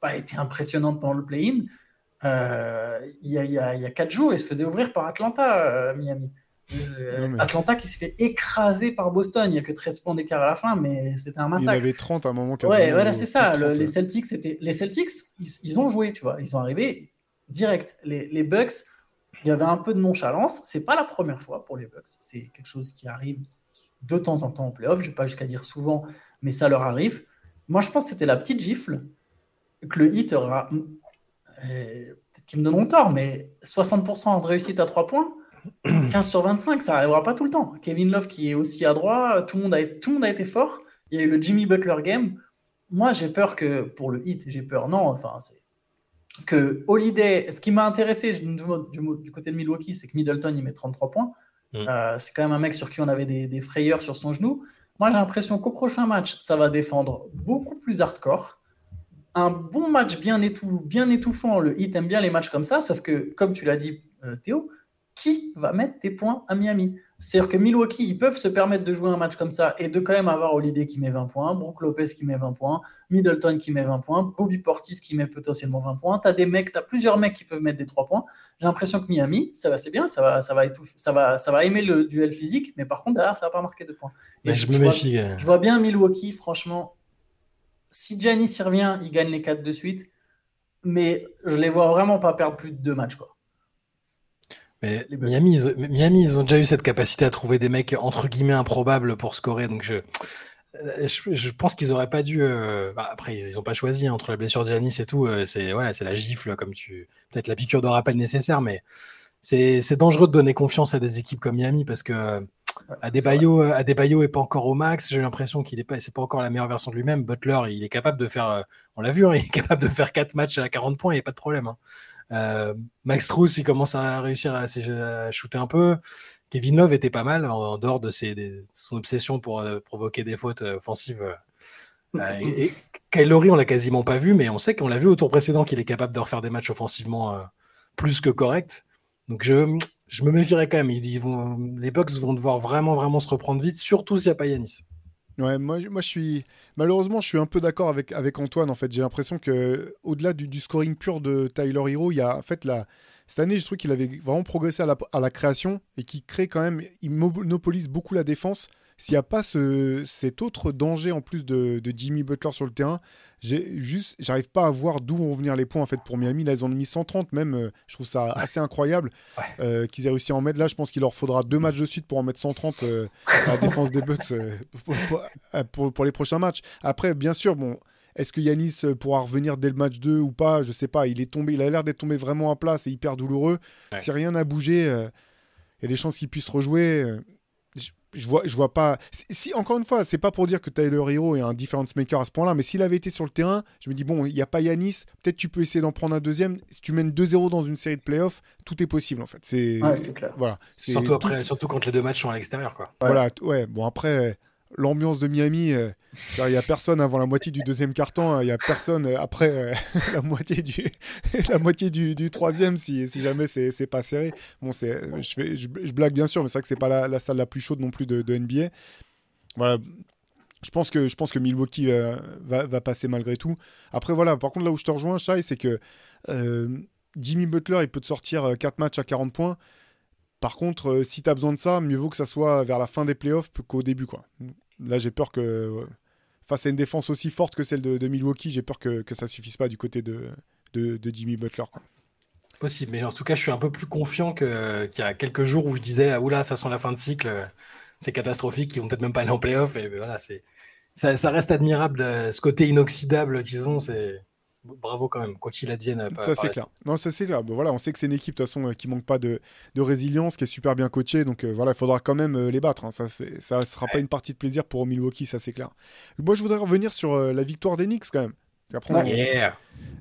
pas été impressionnante pendant le play-in. Euh, il y, y, a quatre jours, il se faisait ouvrir par Atlanta, euh, Miami. Euh, Atlanta qui s'est fait écraser par Boston. Il n'y a que 13 points d'écart à la fin, mais c'était un massacre. Il y avait 30 à un moment. Ouais, voilà, c'est ça. les Celtics, les Celtics, ils, ont joué, tu vois. Ils sont arrivés direct. Les, les Bucks, il y avait un peu de nonchalance. C'est pas la première fois pour les Bucks. C'est quelque chose qui arrive de temps en temps en playoff. Je vais pas jusqu'à dire souvent, mais ça leur arrive. Moi, je pense que c'était la petite gifle que le hit aura. Euh, peut-être qu'ils me donneront tort, mais 60% de réussite à 3 points, 15 sur 25, ça n'arrivera pas tout le temps. Kevin Love qui est aussi à droit, tout le monde a, tout le monde a été fort. Il y a eu le Jimmy Butler game. Moi, j'ai peur que, pour le hit, j'ai peur, non, enfin, c'est que Holiday, ce qui m'a intéressé du, du, côté de Milwaukee, c'est que Middleton, il met 33 points. Mm. Euh, c'est quand même un mec sur qui on avait des, des frayeurs sur son genou. Moi, j'ai l'impression qu'au prochain match, ça va défendre beaucoup plus hardcore. Un bon match bien, bien étouffant. Le hit aime bien les matchs comme ça, sauf que, comme tu l'as dit, euh, Théo, qui va mettre des points à Miami? C'est-à-dire que Milwaukee, ils peuvent se permettre de jouer un match comme ça et de quand même avoir Holiday qui met 20 points, Brook Lopez qui met 20 points, Middleton qui met 20 points, Bobby Portis qui met potentiellement 20 points. Tu as des mecs, as plusieurs mecs qui peuvent mettre des 3 points. J'ai l'impression que Miami, ça va, c'est bien, ça va, ça, va ça, va, ça va aimer le duel physique, mais par contre, derrière, ça va pas marquer de points. Et je, me méfie. Vois, je vois bien Milwaukee, franchement. Si Giannis y revient, il gagne les 4 de suite. Mais je les vois vraiment pas perdre plus de 2 matchs. Quoi. Mais Miami ils, ont, déjà eu cette capacité à trouver des mecs entre guillemets improbables pour scorer. Donc je, je, pense qu'ils auraient pas dû. Euh, bah, après, ils n'ont pas choisi hein, entre la blessure d'Yanis et tout. Euh, c'est voilà, c'est la gifle comme tu. Peut-être la piqûre de rappel nécessaire, mais c'est dangereux de donner confiance à des équipes comme Miami parce que Adebayo, euh, Adebayo est pas encore au max. J'ai l'impression qu'il est pas, c'est pas encore la meilleure version de lui-même. Butler, il est capable de faire, on l'a vu, hein, il est capable de faire 4 matchs à 40 points, il n'y a pas de problème. Hein. Euh, Max Truss, il commence à réussir à, shooter un peu. Kevin Love était pas mal en, dehors de, son obsession pour euh, provoquer des fautes euh, offensives. et, et Kyle on l'a quasiment pas vu, mais on sait qu'on l'a vu au tour précédent qu'il est capable de refaire des matchs offensivement plus que corrects. Donc je, je me méfierais quand même. Ils, vont, les Bucks vont devoir vraiment, vraiment se reprendre vite, surtout s'il n'y a pas Yanis. Ouais, moi, moi je suis malheureusement je suis un peu d'accord avec, Antoine en fait. J'ai l'impression que au-delà du, scoring pur de Tyler Hero, il y a en fait la cette année je trouve qu'il avait vraiment progressé à la, à la création et qui crée quand même monopolise beaucoup la défense s'il n'y a pas ce, cet autre danger en plus de, Jimmy Butler sur le terrain, juste, j'arrive pas à voir d'où vont venir les points en fait pour Miami. Là, ils ont mis 130 même. euh, je trouve ça assez incroyable Ouais. euh, qu'ils aient réussi à en mettre. Là, je pense qu'il leur faudra deux matchs de suite pour en mettre 130 euh, à la défense des Bucks pour, pour- pour- pour les prochains matchs. Après, bien sûr, bon. Est-ce que Yanis pourra revenir dès le match 2 ou pas? Je sais pas. Il est tombé, il a l'air d'être tombé vraiment à plat. C'est hyper douloureux. Ouais. Si rien n'a bougé, il y a des chances qu'il puisse rejouer. Je, vois, je vois pas. Si, si- encore une fois, c'est pas pour dire que Tyler Hero est un difference maker à ce point-là, mais s'il avait été sur le terrain, je me dis bon, il n'y a pas Yanis, peut-être tu peux essayer d'en prendre un deuxième. Si tu mènes 2-0 dans une série de playoffs, tout est possible en fait. C'est Ouais, c'est clair. voilà. Surtout après, surtout quand les deux matchs sont à l'extérieur, quoi. Voilà, ouais. Bon après, euh, l'ambiance de Miami, euh, il y a personne avant la moitié du deuxième carton, hein, il y a personne euh, après euh, la moitié du la moitié du, troisième si, si jamais c'est pas serré. Bon, je je, blague bien sûr, mais c'est vrai que c'est pas la, salle la plus chaude non plus de, NBA. Voilà. Je pense que, je pense que Milwaukee euh, va, va passer malgré tout. Après, voilà, par contre, là où je te rejoins, Shai, c'est que euh, Jimmy Butler, il peut te sortir 4 matchs à 40 points. Par contre, euh, si tu as besoin de ça, mieux vaut que ça soit vers la fin des playoffs qu'au début. Quoi. Là, j'ai peur que, face à une défense aussi forte que celle de, Milwaukee, j'ai peur que, que ça suffise pas du côté de, de, Jimmy Butler. Quoi. Possible, mais en tout cas, je suis un peu plus confiant qu'il y a quelques jours où je disais, ah, oula, ça sent la fin de cycle, c'est catastrophique, ils vont peut-être même pas aller en playoff. Et voilà, ça, reste admirable, euh, ce côté inoxydable qu'ils ont, bravo quand même, quoi qu'il advienne. Ça, c'est la- clair. Non, ça, c'est clair. Bon, voilà, on sait que c'est une équipe, de toute façon, euh, qui manque pas de, de résilience, qui est super bien coachée. Donc, euh, voilà, il faudra quand même euh, les battre. hein. Ça, c'est- ça sera pas une partie de plaisir pour Milwaukee, ça, c'est clair. Moi, je voudrais revenir sur euh, la victoire des Knicks, quand même. Après, on- Yeah.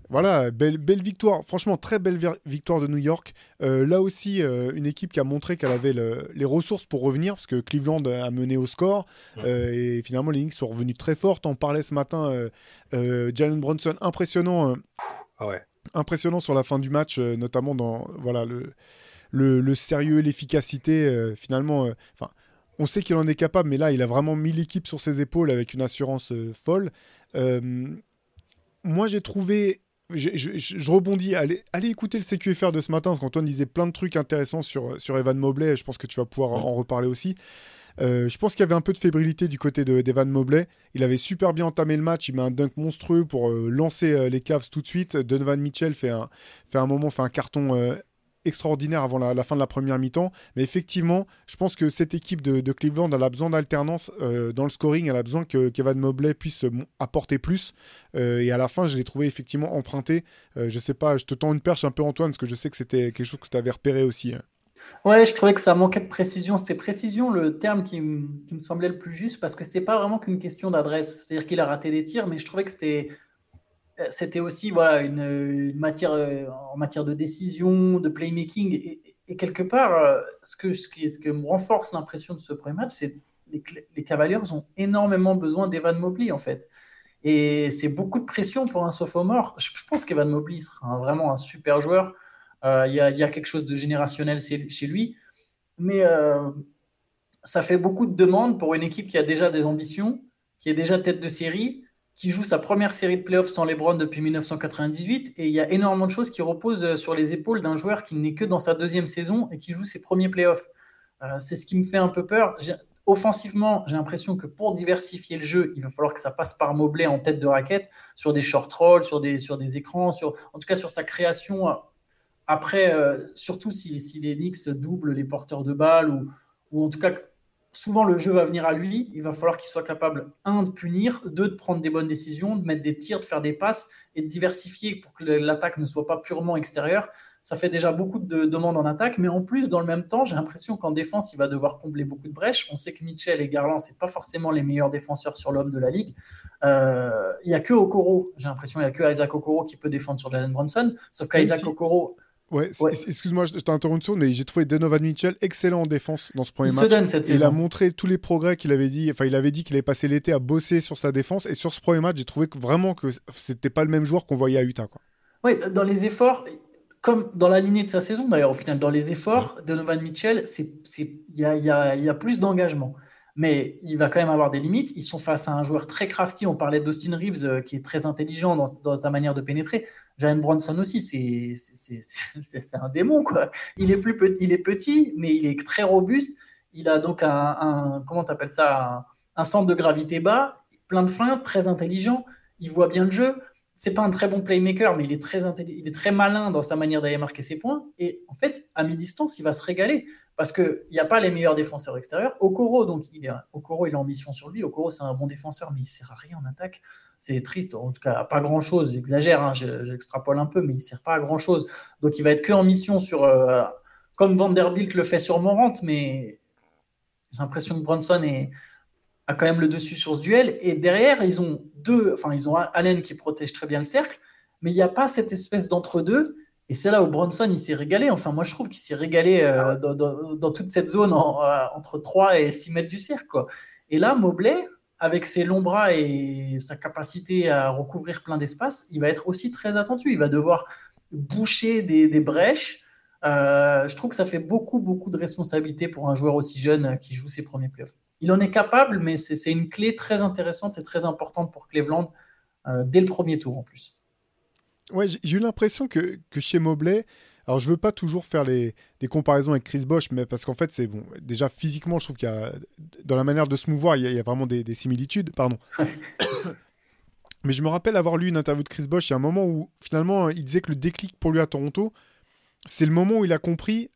Voilà, belle, belle victoire. Franchement, très belle victoire de New York. Euh, là aussi, euh, une équipe qui a montré qu'elle avait le- les ressources pour revenir, parce que Cleveland a mené au score. Euh, et finalement, les Knicks sont revenus très fortes. On parlait ce matin, euh, euh, Jalen Brunson, impressionnant. euh, Ah ouais. impressionnant sur la fin du match, euh, notamment dans voilà, le, le, le sérieux et l'efficacité. euh, finalement, euh, enfin, on sait qu'il en est capable, mais là, il a vraiment mis l'équipe sur ses épaules avec une assurance euh, folle. Moi, j'ai trouvé. Je, je- je- je rebondis, allez, allez écouter le CQFR de ce matin, parce qu'Antoine disait plein de trucs intéressants sur, sur Evan Mobley, et je pense que tu vas pouvoir en reparler aussi. Euh, je pense qu'il y avait un peu de fébrilité du côté de- d'Evan Mobley. Il avait super bien entamé le match. Il met un dunk monstrueux pour euh, lancer euh, les Cavs tout de suite. Donovan Mitchell fait un, fait un moment, fait un carton extraordinaire avant la, fin de la première mi-temps. Mais effectivement, je pense que cette équipe de, Cleveland elle a besoin d'alternance euh, dans le scoring. Elle a besoin que Kevin Mobley puisse euh, apporter plus. Euh, et à la fin, je l'ai trouvé effectivement emprunté. Euh, je sais pas, je te tends une perche un peu, Antoine, parce que je sais que c'était quelque chose que tu avais repéré aussi. hein. Ouais, je trouvais que ça manquait de précision. C'était précision le terme qui, me- semblait le plus juste parce que c'est pas vraiment qu'une question d'adresse. C'est-à-dire qu'il a raté des tirs, mais je trouvais que c'était c'était aussi voilà une, matière euh, en matière de décision, de playmaking et, quelque part euh, ce que ce qui que me renforce l'impression de ce premier match, c'est les, les Cavaliers ont énormément besoin d'Evan Mobley en fait. Et c'est beaucoup de pression pour un sophomore. Je pense qu'Evan Mobley sera vraiment un super joueur. Euh, Il y, a, quelque chose de générationnel chez lui. Mais euh, ça fait beaucoup de demandes pour une équipe qui a déjà des ambitions, qui est déjà tête de série, qui joue sa première série de playoffs sans LeBron depuis 1998. Et il y a énormément de choses qui reposent euh, sur les épaules d'un joueur qui n'est que dans sa deuxième saison et qui joue ses premiers playoffs. Euh, c'est ce qui me fait un peu peur. Offensivement, j'ai l'impression que pour diversifier le jeu, il va falloir que ça passe par Mobley en tête de raquette, sur des short rolls, sur des, sur des écrans, sur, en tout cas sur sa création. Après, euh, surtout si, si les Knicks doublent les porteurs de balles ou, ou en tout cas, souvent le jeu va venir à lui. Il va falloir qu'il soit capable, un, de punir, deux, de prendre des bonnes décisions, de mettre des tirs, de faire des passes et de diversifier pour que l'attaque ne soit pas purement extérieure. Ça fait déjà beaucoup de demandes en attaque, mais en plus, dans le même temps, j'ai l'impression qu'en défense, il va devoir combler beaucoup de brèches. On sait que Mitchell et Garland, c'est pas forcément les meilleurs défenseurs sur l'homme de la ligue. Euh, Il y a que Okoro, j'ai l'impression, il y a que Isaac Okoro qui peut défendre sur Jalen Brunson. Sauf qu'Isaac si. Okoro, Ouais, Ouais. excuse-moi, je t'interromps une seconde, mais j'ai trouvé Donovan Mitchell excellent en défense dans ce premier il se match. donne cette Et il a montré tous les progrès qu'il avait dit. Enfin, il avait dit qu'il avait passé l'été à bosser sur sa défense. Et sur ce premier match, j'ai trouvé que vraiment que c'était pas le même joueur qu'on voyait à Utah. Quoi. Oui, dans les efforts, comme dans la lignée de sa saison d'ailleurs, au final, dans les efforts, Donovan Mitchell, il y y y a plus d'engagement. Mais il va quand même avoir des limites. Ils sont face à un joueur très crafty. On parlait d'Austin Reeves, euh, qui est très intelligent dans, dans sa manière de pénétrer. Jalen Bronson aussi, c'est- un démon. Quoi. Il, est plus petit, il est petit, mais il est très robuste. Il a donc un, comment ça, un, centre de gravité bas, plein de fins, très intelligent. Il voit bien le jeu. C'est pas un très bon playmaker, mais il est très il est très malin dans sa manière d'aller marquer ses points. Et en fait, à mi-distance, il va se régaler parce qu'il n'y a pas les meilleurs défenseurs extérieurs. Okoro, donc, il est, Okoro, il a ambition sur lui. Okoro, c'est un bon défenseur, mais il sert à rien en attaque. C'est triste, en tout cas, pas grand-chose. J'exagère, hein, j'extrapole un peu, mais il sert pas à grand-chose. Donc, il va être que en mission sur, euh, comme Vanderbilt le fait sur Morant, mais j'ai l'impression que Bronson a quand même le dessus sur ce duel. Et derrière, ils ont deux, enfin, ils ont Allen qui protège très bien le cercle, mais il n'y a pas cette espèce d'entre-deux et c'est là où Bronson, il s'est régalé. Enfin, moi, je trouve qu'il s'est régalé euh, dans, toute cette zone euh, entre 3 et 6 mètres du cercle. Quoi. Et là, Mobley, avec ses longs bras et sa capacité à recouvrir plein d'espace, il va être aussi très attendu. Il va devoir boucher des, brèches. Euh, je trouve que ça fait beaucoup, beaucoup de responsabilités pour un joueur aussi jeune qui joue ses premiers playoffs. Il en est capable, mais c'est une clé très intéressante et très importante pour Cleveland dès le premier tour en plus. Ouais, j'ai eu l'impression que, que, chez Mobley, alors je veux pas toujours faire les, des comparaisons avec Chris Bosch, mais parce qu'en fait, c'est bon. Déjà physiquement, je trouve qu'il y a dans la manière de se mouvoir, il y a, vraiment des, similitudes. Pardon. mais je me rappelle avoir lu une interview de Chris Bosch. Il y a un moment où finalement, il disait que le déclic pour lui à Toronto, c'est le moment où il a compris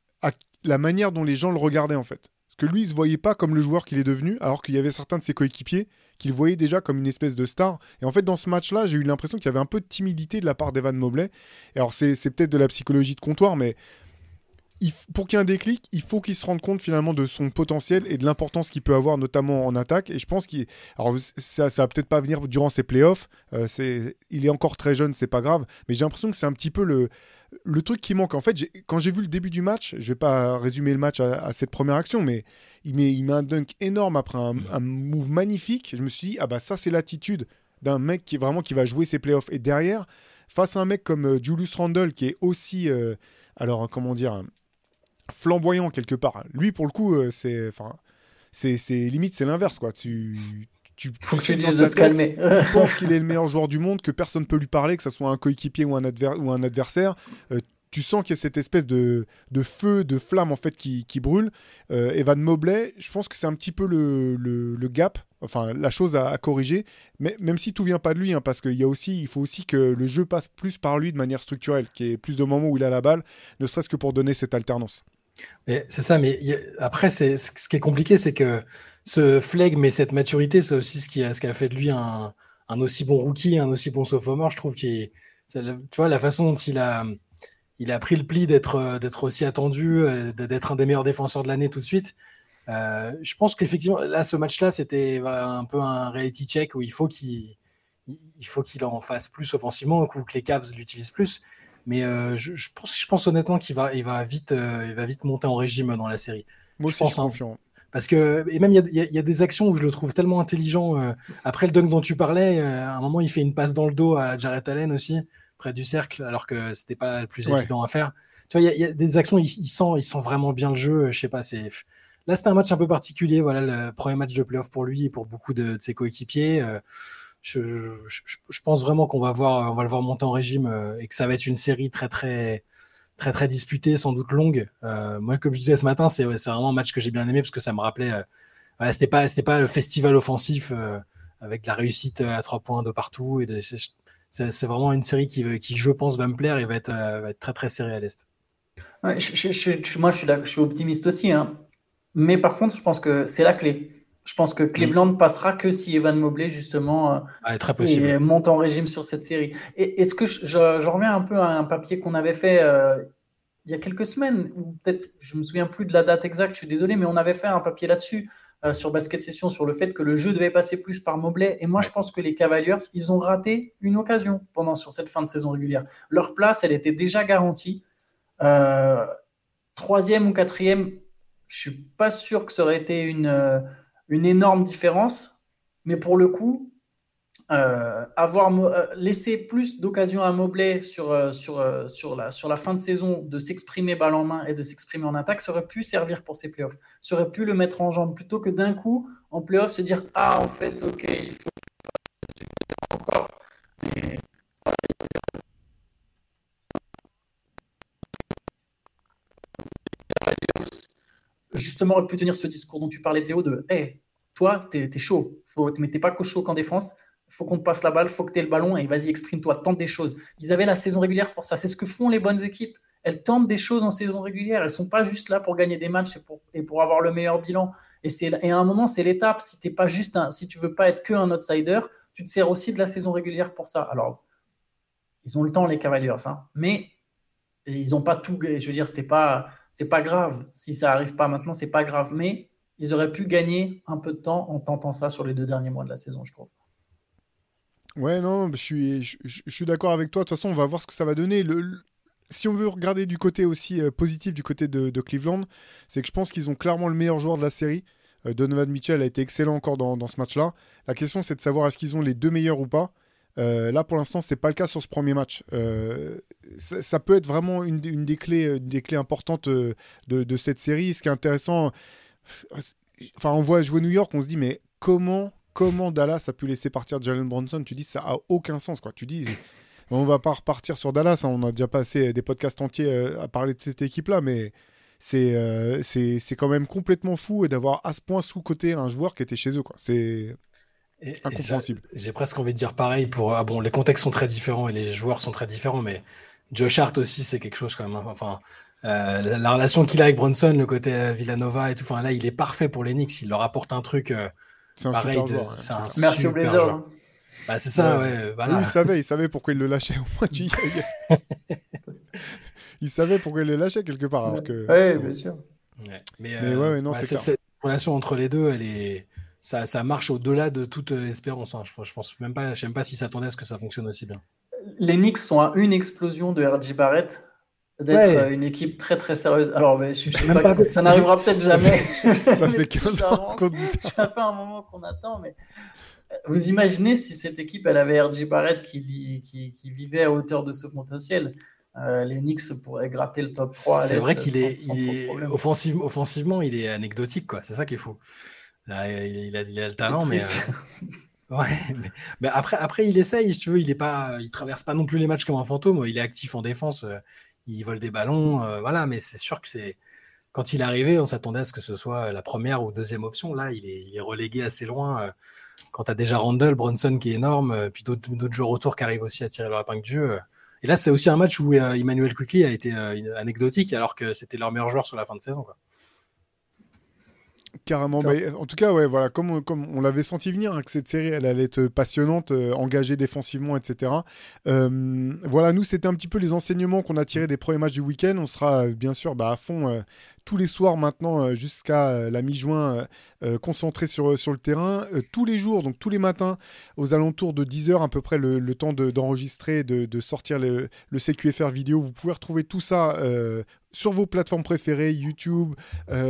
la manière dont les gens le regardaient en fait que lui, il se voyait pas comme le joueur qu'il est devenu, alors qu'il y avait certains de ses coéquipiers qu'il voyait déjà comme une espèce de star. Et en fait, dans ce match-là, j'ai eu l'impression qu'il y avait un peu de timidité de la part d'Evan Mobley. Et alors, c'est peut-être de la psychologie de comptoir, mais pour qu'il y ait un déclic, il faut qu'il se rende compte finalement de son potentiel et de l'importance qu'il peut avoir, notamment en attaque. Et je pense qu'il. Alors, ça, ça va peut-être pas venir durant ses playoffs. Euh, il est encore très jeune, c'est pas grave. Mais j'ai l'impression que c'est un petit peu le, le truc qui manque. En fait, quand j'ai vu le début du match, je vais pas résumer le match à, cette première action, mais il met, il met un dunk énorme après un, un move magnifique. Je me suis dit, ah bah ça, c'est l'attitude d'un mec qui vraiment qui va jouer ses playoffs. Et derrière, face à un mec comme euh, Julius Randle, qui est aussi. Euh, alors, comment dire flamboyant quelque part. Lui, pour le coup, euh, c'est, enfin, c'est, limite, c'est l'inverse, quoi. Tu, tu, Faut que tu de se calmer. tu penses qu'il est le meilleur joueur du monde, que personne peut lui parler, que ce soit un coéquipier ou un, ou un adversaire. Euh, tu sens qu'il y a cette espèce de, de, feu, de flamme en fait qui, qui brûle. Euh, Evan Mobley, je pense que c'est un petit peu le, le, gap, enfin la chose à, corriger, mais même si tout vient pas de lui, hein, parce qu'il y a aussi, il faut aussi que le jeu passe plus par lui de manière structurelle, qu'il y ait plus de moments où il a la balle, ne serait-ce que pour donner cette alternance. C'est ça, mais après, ce qui est compliqué, c'est que ce flegme et cette maturité, c'est aussi ce qui, a, ce qui a fait de lui un, aussi bon rookie, un aussi bon sophomore. Je trouve qu'il, tu vois, la façon dont il a, il a pris le pli d'être, d'être aussi attendu, euh, d'être un des meilleurs défenseurs de l'année tout de suite. Euh, je pense qu'effectivement, là, ce match-là, c'était un peu un reality check où il faut qu'il, il faut qu'il en fasse plus offensivement, ou que les Cavs l'utilisent plus. Mais euh, je, je, pense, je pense honnêtement qu'il va, il va, vite, euh, il va vite monter en régime dans la série. Moi je pense, confiant. Parce que, et même il y, y, a des actions où je le trouve tellement intelligent. Euh, après le dunk dont tu parlais, à un moment il fait une passe dans le dos à Jarrett Allen aussi, près du cercle, alors que c'était pas le plus évident à faire. Tu vois, il y, y, a des actions, il, il, sent, il sent vraiment bien le jeu. Je sais pas, c'est. Là, c'était un match un peu particulier. Voilà, le premier match de playoff pour lui et pour beaucoup de, de ses coéquipiers je, pense vraiment qu'on va voir, on va le voir monter en régime euh, et que ça va être une série très très très très disputée, sans doute longue. Euh, moi, comme je disais ce matin, c'est vraiment un match que j'ai bien aimé parce que ça me rappelait. Euh, voilà, c'était pas c'était pas le festival offensif avec la réussite à trois points de partout et c'est vraiment une série qui, qui, je pense, va me plaire et va être, très très serrée à l'est. moi, je suis, je suis optimiste aussi, hein. mais par contre, je pense que c'est la clé. Je pense que Cleveland mm. passera que si Evan Mobley, justement, euh, ah, très possible. monte en régime sur cette série. Et est-ce que je, je, reviens un peu à un papier qu'on avait fait euh, il y a quelques semaines, ou peut-être, je me souviens plus de la date exacte, je suis désolé, mais on avait fait un papier là-dessus, euh, sur Basket Session, sur le fait que le jeu devait passer plus par Mobley. Et moi, je pense que les Cavaliers, ils ont raté une occasion pendant sur cette fin de saison régulière. Leur place, elle était déjà garantie. troisième ou quatrième, je suis pas sûr que ça aurait été une une énorme différence. Mais pour le coup, euh, avoir euh, laissé plus d'occasions à Mobley sur, euh, sur, sur, la, sur la fin de saison de s'exprimer balle en main et de s'exprimer en attaque, ça aurait pu servir pour ses playoffs. Ça aurait pu le mettre en jambe plutôt que d'un coup, en playoffs, se dire Ah, en fait, ok, il faut justement aurait pu tenir ce discours dont tu parlais, Théo, de Hé, toi, t'es es chaud, faut, mais t'es pas qu'au chaud qu'en défense, faut qu'on te passe la balle, faut que tu aies le ballon et vas-y, exprime-toi, tente des choses. Ils avaient la saison régulière pour ça. C'est ce que font les bonnes équipes. Elles tentent des choses en saison régulière. Elles sont pas juste là pour gagner des matchs et pour, avoir le meilleur bilan. Et, à un moment, c'est l'étape. Si t'es pas si tu veux pas être que un outsider, tu te sers aussi de la saison régulière pour ça. Alors, ils ont le temps, les Cavaliers, hein, mais ils n'ont pas tout. Je veux dire, c'était pas, c'est pas grave. Si ça arrive pas maintenant, c'est pas grave. Mais ils auraient pu gagner un peu de temps en tentant ça sur les deux derniers mois de la saison, je trouve. Ouais, non, je suis, d'accord avec toi. De toute façon, on va voir ce que ça va donner. Si on veut regarder du côté aussi euh, positif du côté de, Cleveland, c'est que je pense qu'ils ont clairement le meilleur joueur de la série. Euh, Donovan Mitchell a été excellent encore dans ce match-là. La question, c'est de savoir est-ce qu'ils ont les deux meilleurs ou pas. Euh, là, pour l'instant, c'est pas le cas sur ce premier match. Ça, ça, peut être vraiment une, une, des, clés, des clés importantes de, de, cette série. Ce qui est intéressant, enfin, on voit jouer New York, on se dit, mais comment comment Dallas a pu laisser partir Jalen Bronson Tu dis ça a aucun sens quoi. Tu dis on va pas repartir sur Dallas, hein. on a déjà passé des podcasts entiers euh, à parler de cette équipe là, mais euh, c'est quand même complètement fou d'avoir à ce point sous-côté un joueur qui était chez eux quoi. Incompréhensible. J'ai presque envie de dire pareil pour ah bon les contextes sont très différents et les joueurs sont très différents, mais Josh Hart aussi c'est quelque chose quand même. Hein. Enfin euh, la, relation qu'il a avec Bronson, le côté Villanova et tout, enfin là il est parfait pour les Knicks, il leur apporte un truc. C'est un Pareil super joueur. Merci aux Blazers. Hein. Bah, c'est ça, ouais. voilà. il savait, il savait pourquoi il le lâchait. Au moins, tu... il savait pourquoi il le lâchait quelque part. Oui, que... bien sûr. Mais, euh, ouais, non, c'est cette relation entre les deux, elle est. Ça, ça marche au-delà de toute euh, espérance. Hein. Je, je, pense même pas, je sais même pas si s'attendait à ce que ça fonctionne aussi bien. Les Knicks sont à une explosion de RJ Barrett d'être euh, une équipe très très sérieuse. Alors, je, je sais pas, ça n'arrivera peut-être jamais. ça fait 15 ans qu'on dit ça. Ça fait un moment qu'on attend, mais euh, vous imaginez si cette équipe elle avait RJ Barrett qui, qui, qui, vivait à hauteur de ce potentiel euh, les Knicks pourraient gratter le top 3. C'est vrai qu'il est, offensivement, il est anecdotique, quoi. C'est ça qui est fou. Il, a, il, a, le talent, mais, ouais, mais, après, après, il essaye, si tu veux. Il est pas, il traverse pas non plus les matchs comme un fantôme. Il est actif en défense il vole des ballons, euh, voilà, mais c'est sûr que c'est quand il est arrivé, on s'attendait à ce que ce soit la première ou deuxième option. Là, il est, relégué assez loin. Euh, quand tu as déjà Randall, Bronson qui est énorme, euh, puis d'autres joueurs autour qui arrivent aussi à tirer leur épingle du jeu. Et là, c'est aussi un match où Emmanuel Quickly a été anecdotique alors que c'était leur meilleur joueur sur la fin de saison. Quoi. Carrément. en tout cas, ouais, voilà, comme, on, comme on l'avait senti venir, hein, que cette série, elle allait être passionnante, euh, engagée défensivement, etc. Euh, voilà, nous, c'était un petit peu les enseignements qu'on a tirés des premiers matchs du week-end. On sera euh, bien sûr bah, à fond tous les soirs maintenant euh, jusqu'à euh, la mi-juin euh, concentré sur, sur le terrain. tous les jours, donc tous les matins, aux alentours de 10h à peu près le, temps d'enregistrer, de, de, sortir le, le, CQFR vidéo. Vous pouvez retrouver tout ça sur vos plateformes préférées, YouTube,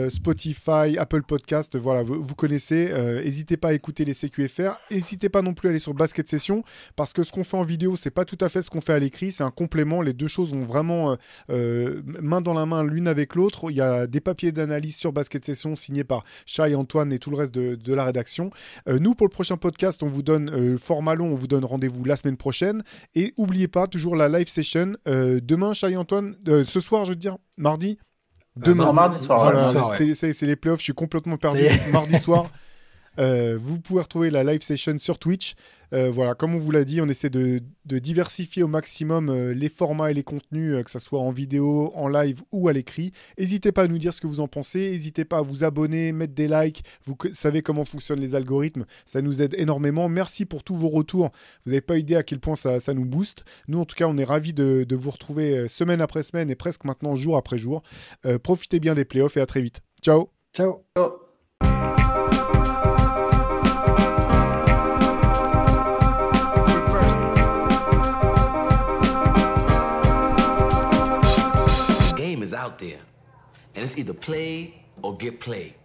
Spotify, Apple Podcast, voilà, vous, connaissez. N'hésitez pas à écouter les CQFR. N'hésitez pas non plus à aller sur Basket Session, parce que ce qu'on fait en vidéo, c'est pas tout à fait ce qu'on fait à l'écrit, c'est un complément. Les deux choses vont vraiment main dans la main l'une avec l'autre. Il y a des papiers d'analyse sur Basket Session signés par Chai, Antoine et tout le reste de, la rédaction. Euh, nous, pour le prochain podcast, on vous donne euh, format long, on vous donne rendez-vous la semaine prochaine. Et n'oubliez pas, toujours la live session. Euh, demain, Chai Antoine, ce soir, je veux dire, mardi Demain, mardi soir. c'est les playoffs, je suis complètement perdu. mardi soir. Euh, vous pouvez retrouver la live session sur Twitch. Euh, voilà, comme on vous l'a dit, on essaie de, diversifier au maximum euh, les formats et les contenus, que ce soit en vidéo, en live ou à l'écrit. N'hésitez pas à nous dire ce que vous en pensez. N'hésitez pas à vous abonner, mettre des likes. Vous savez comment fonctionnent les algorithmes. Ça nous aide énormément. Merci pour tous vos retours. Vous n'avez pas idée à quel point ça, nous booste. Nous, en tout cas, on est ravis de, de vous retrouver semaine après semaine et presque maintenant jour après jour. profitez bien des playoffs et à très vite. Ciao. Ciao. Ciao. Out there. And it's either play or get played.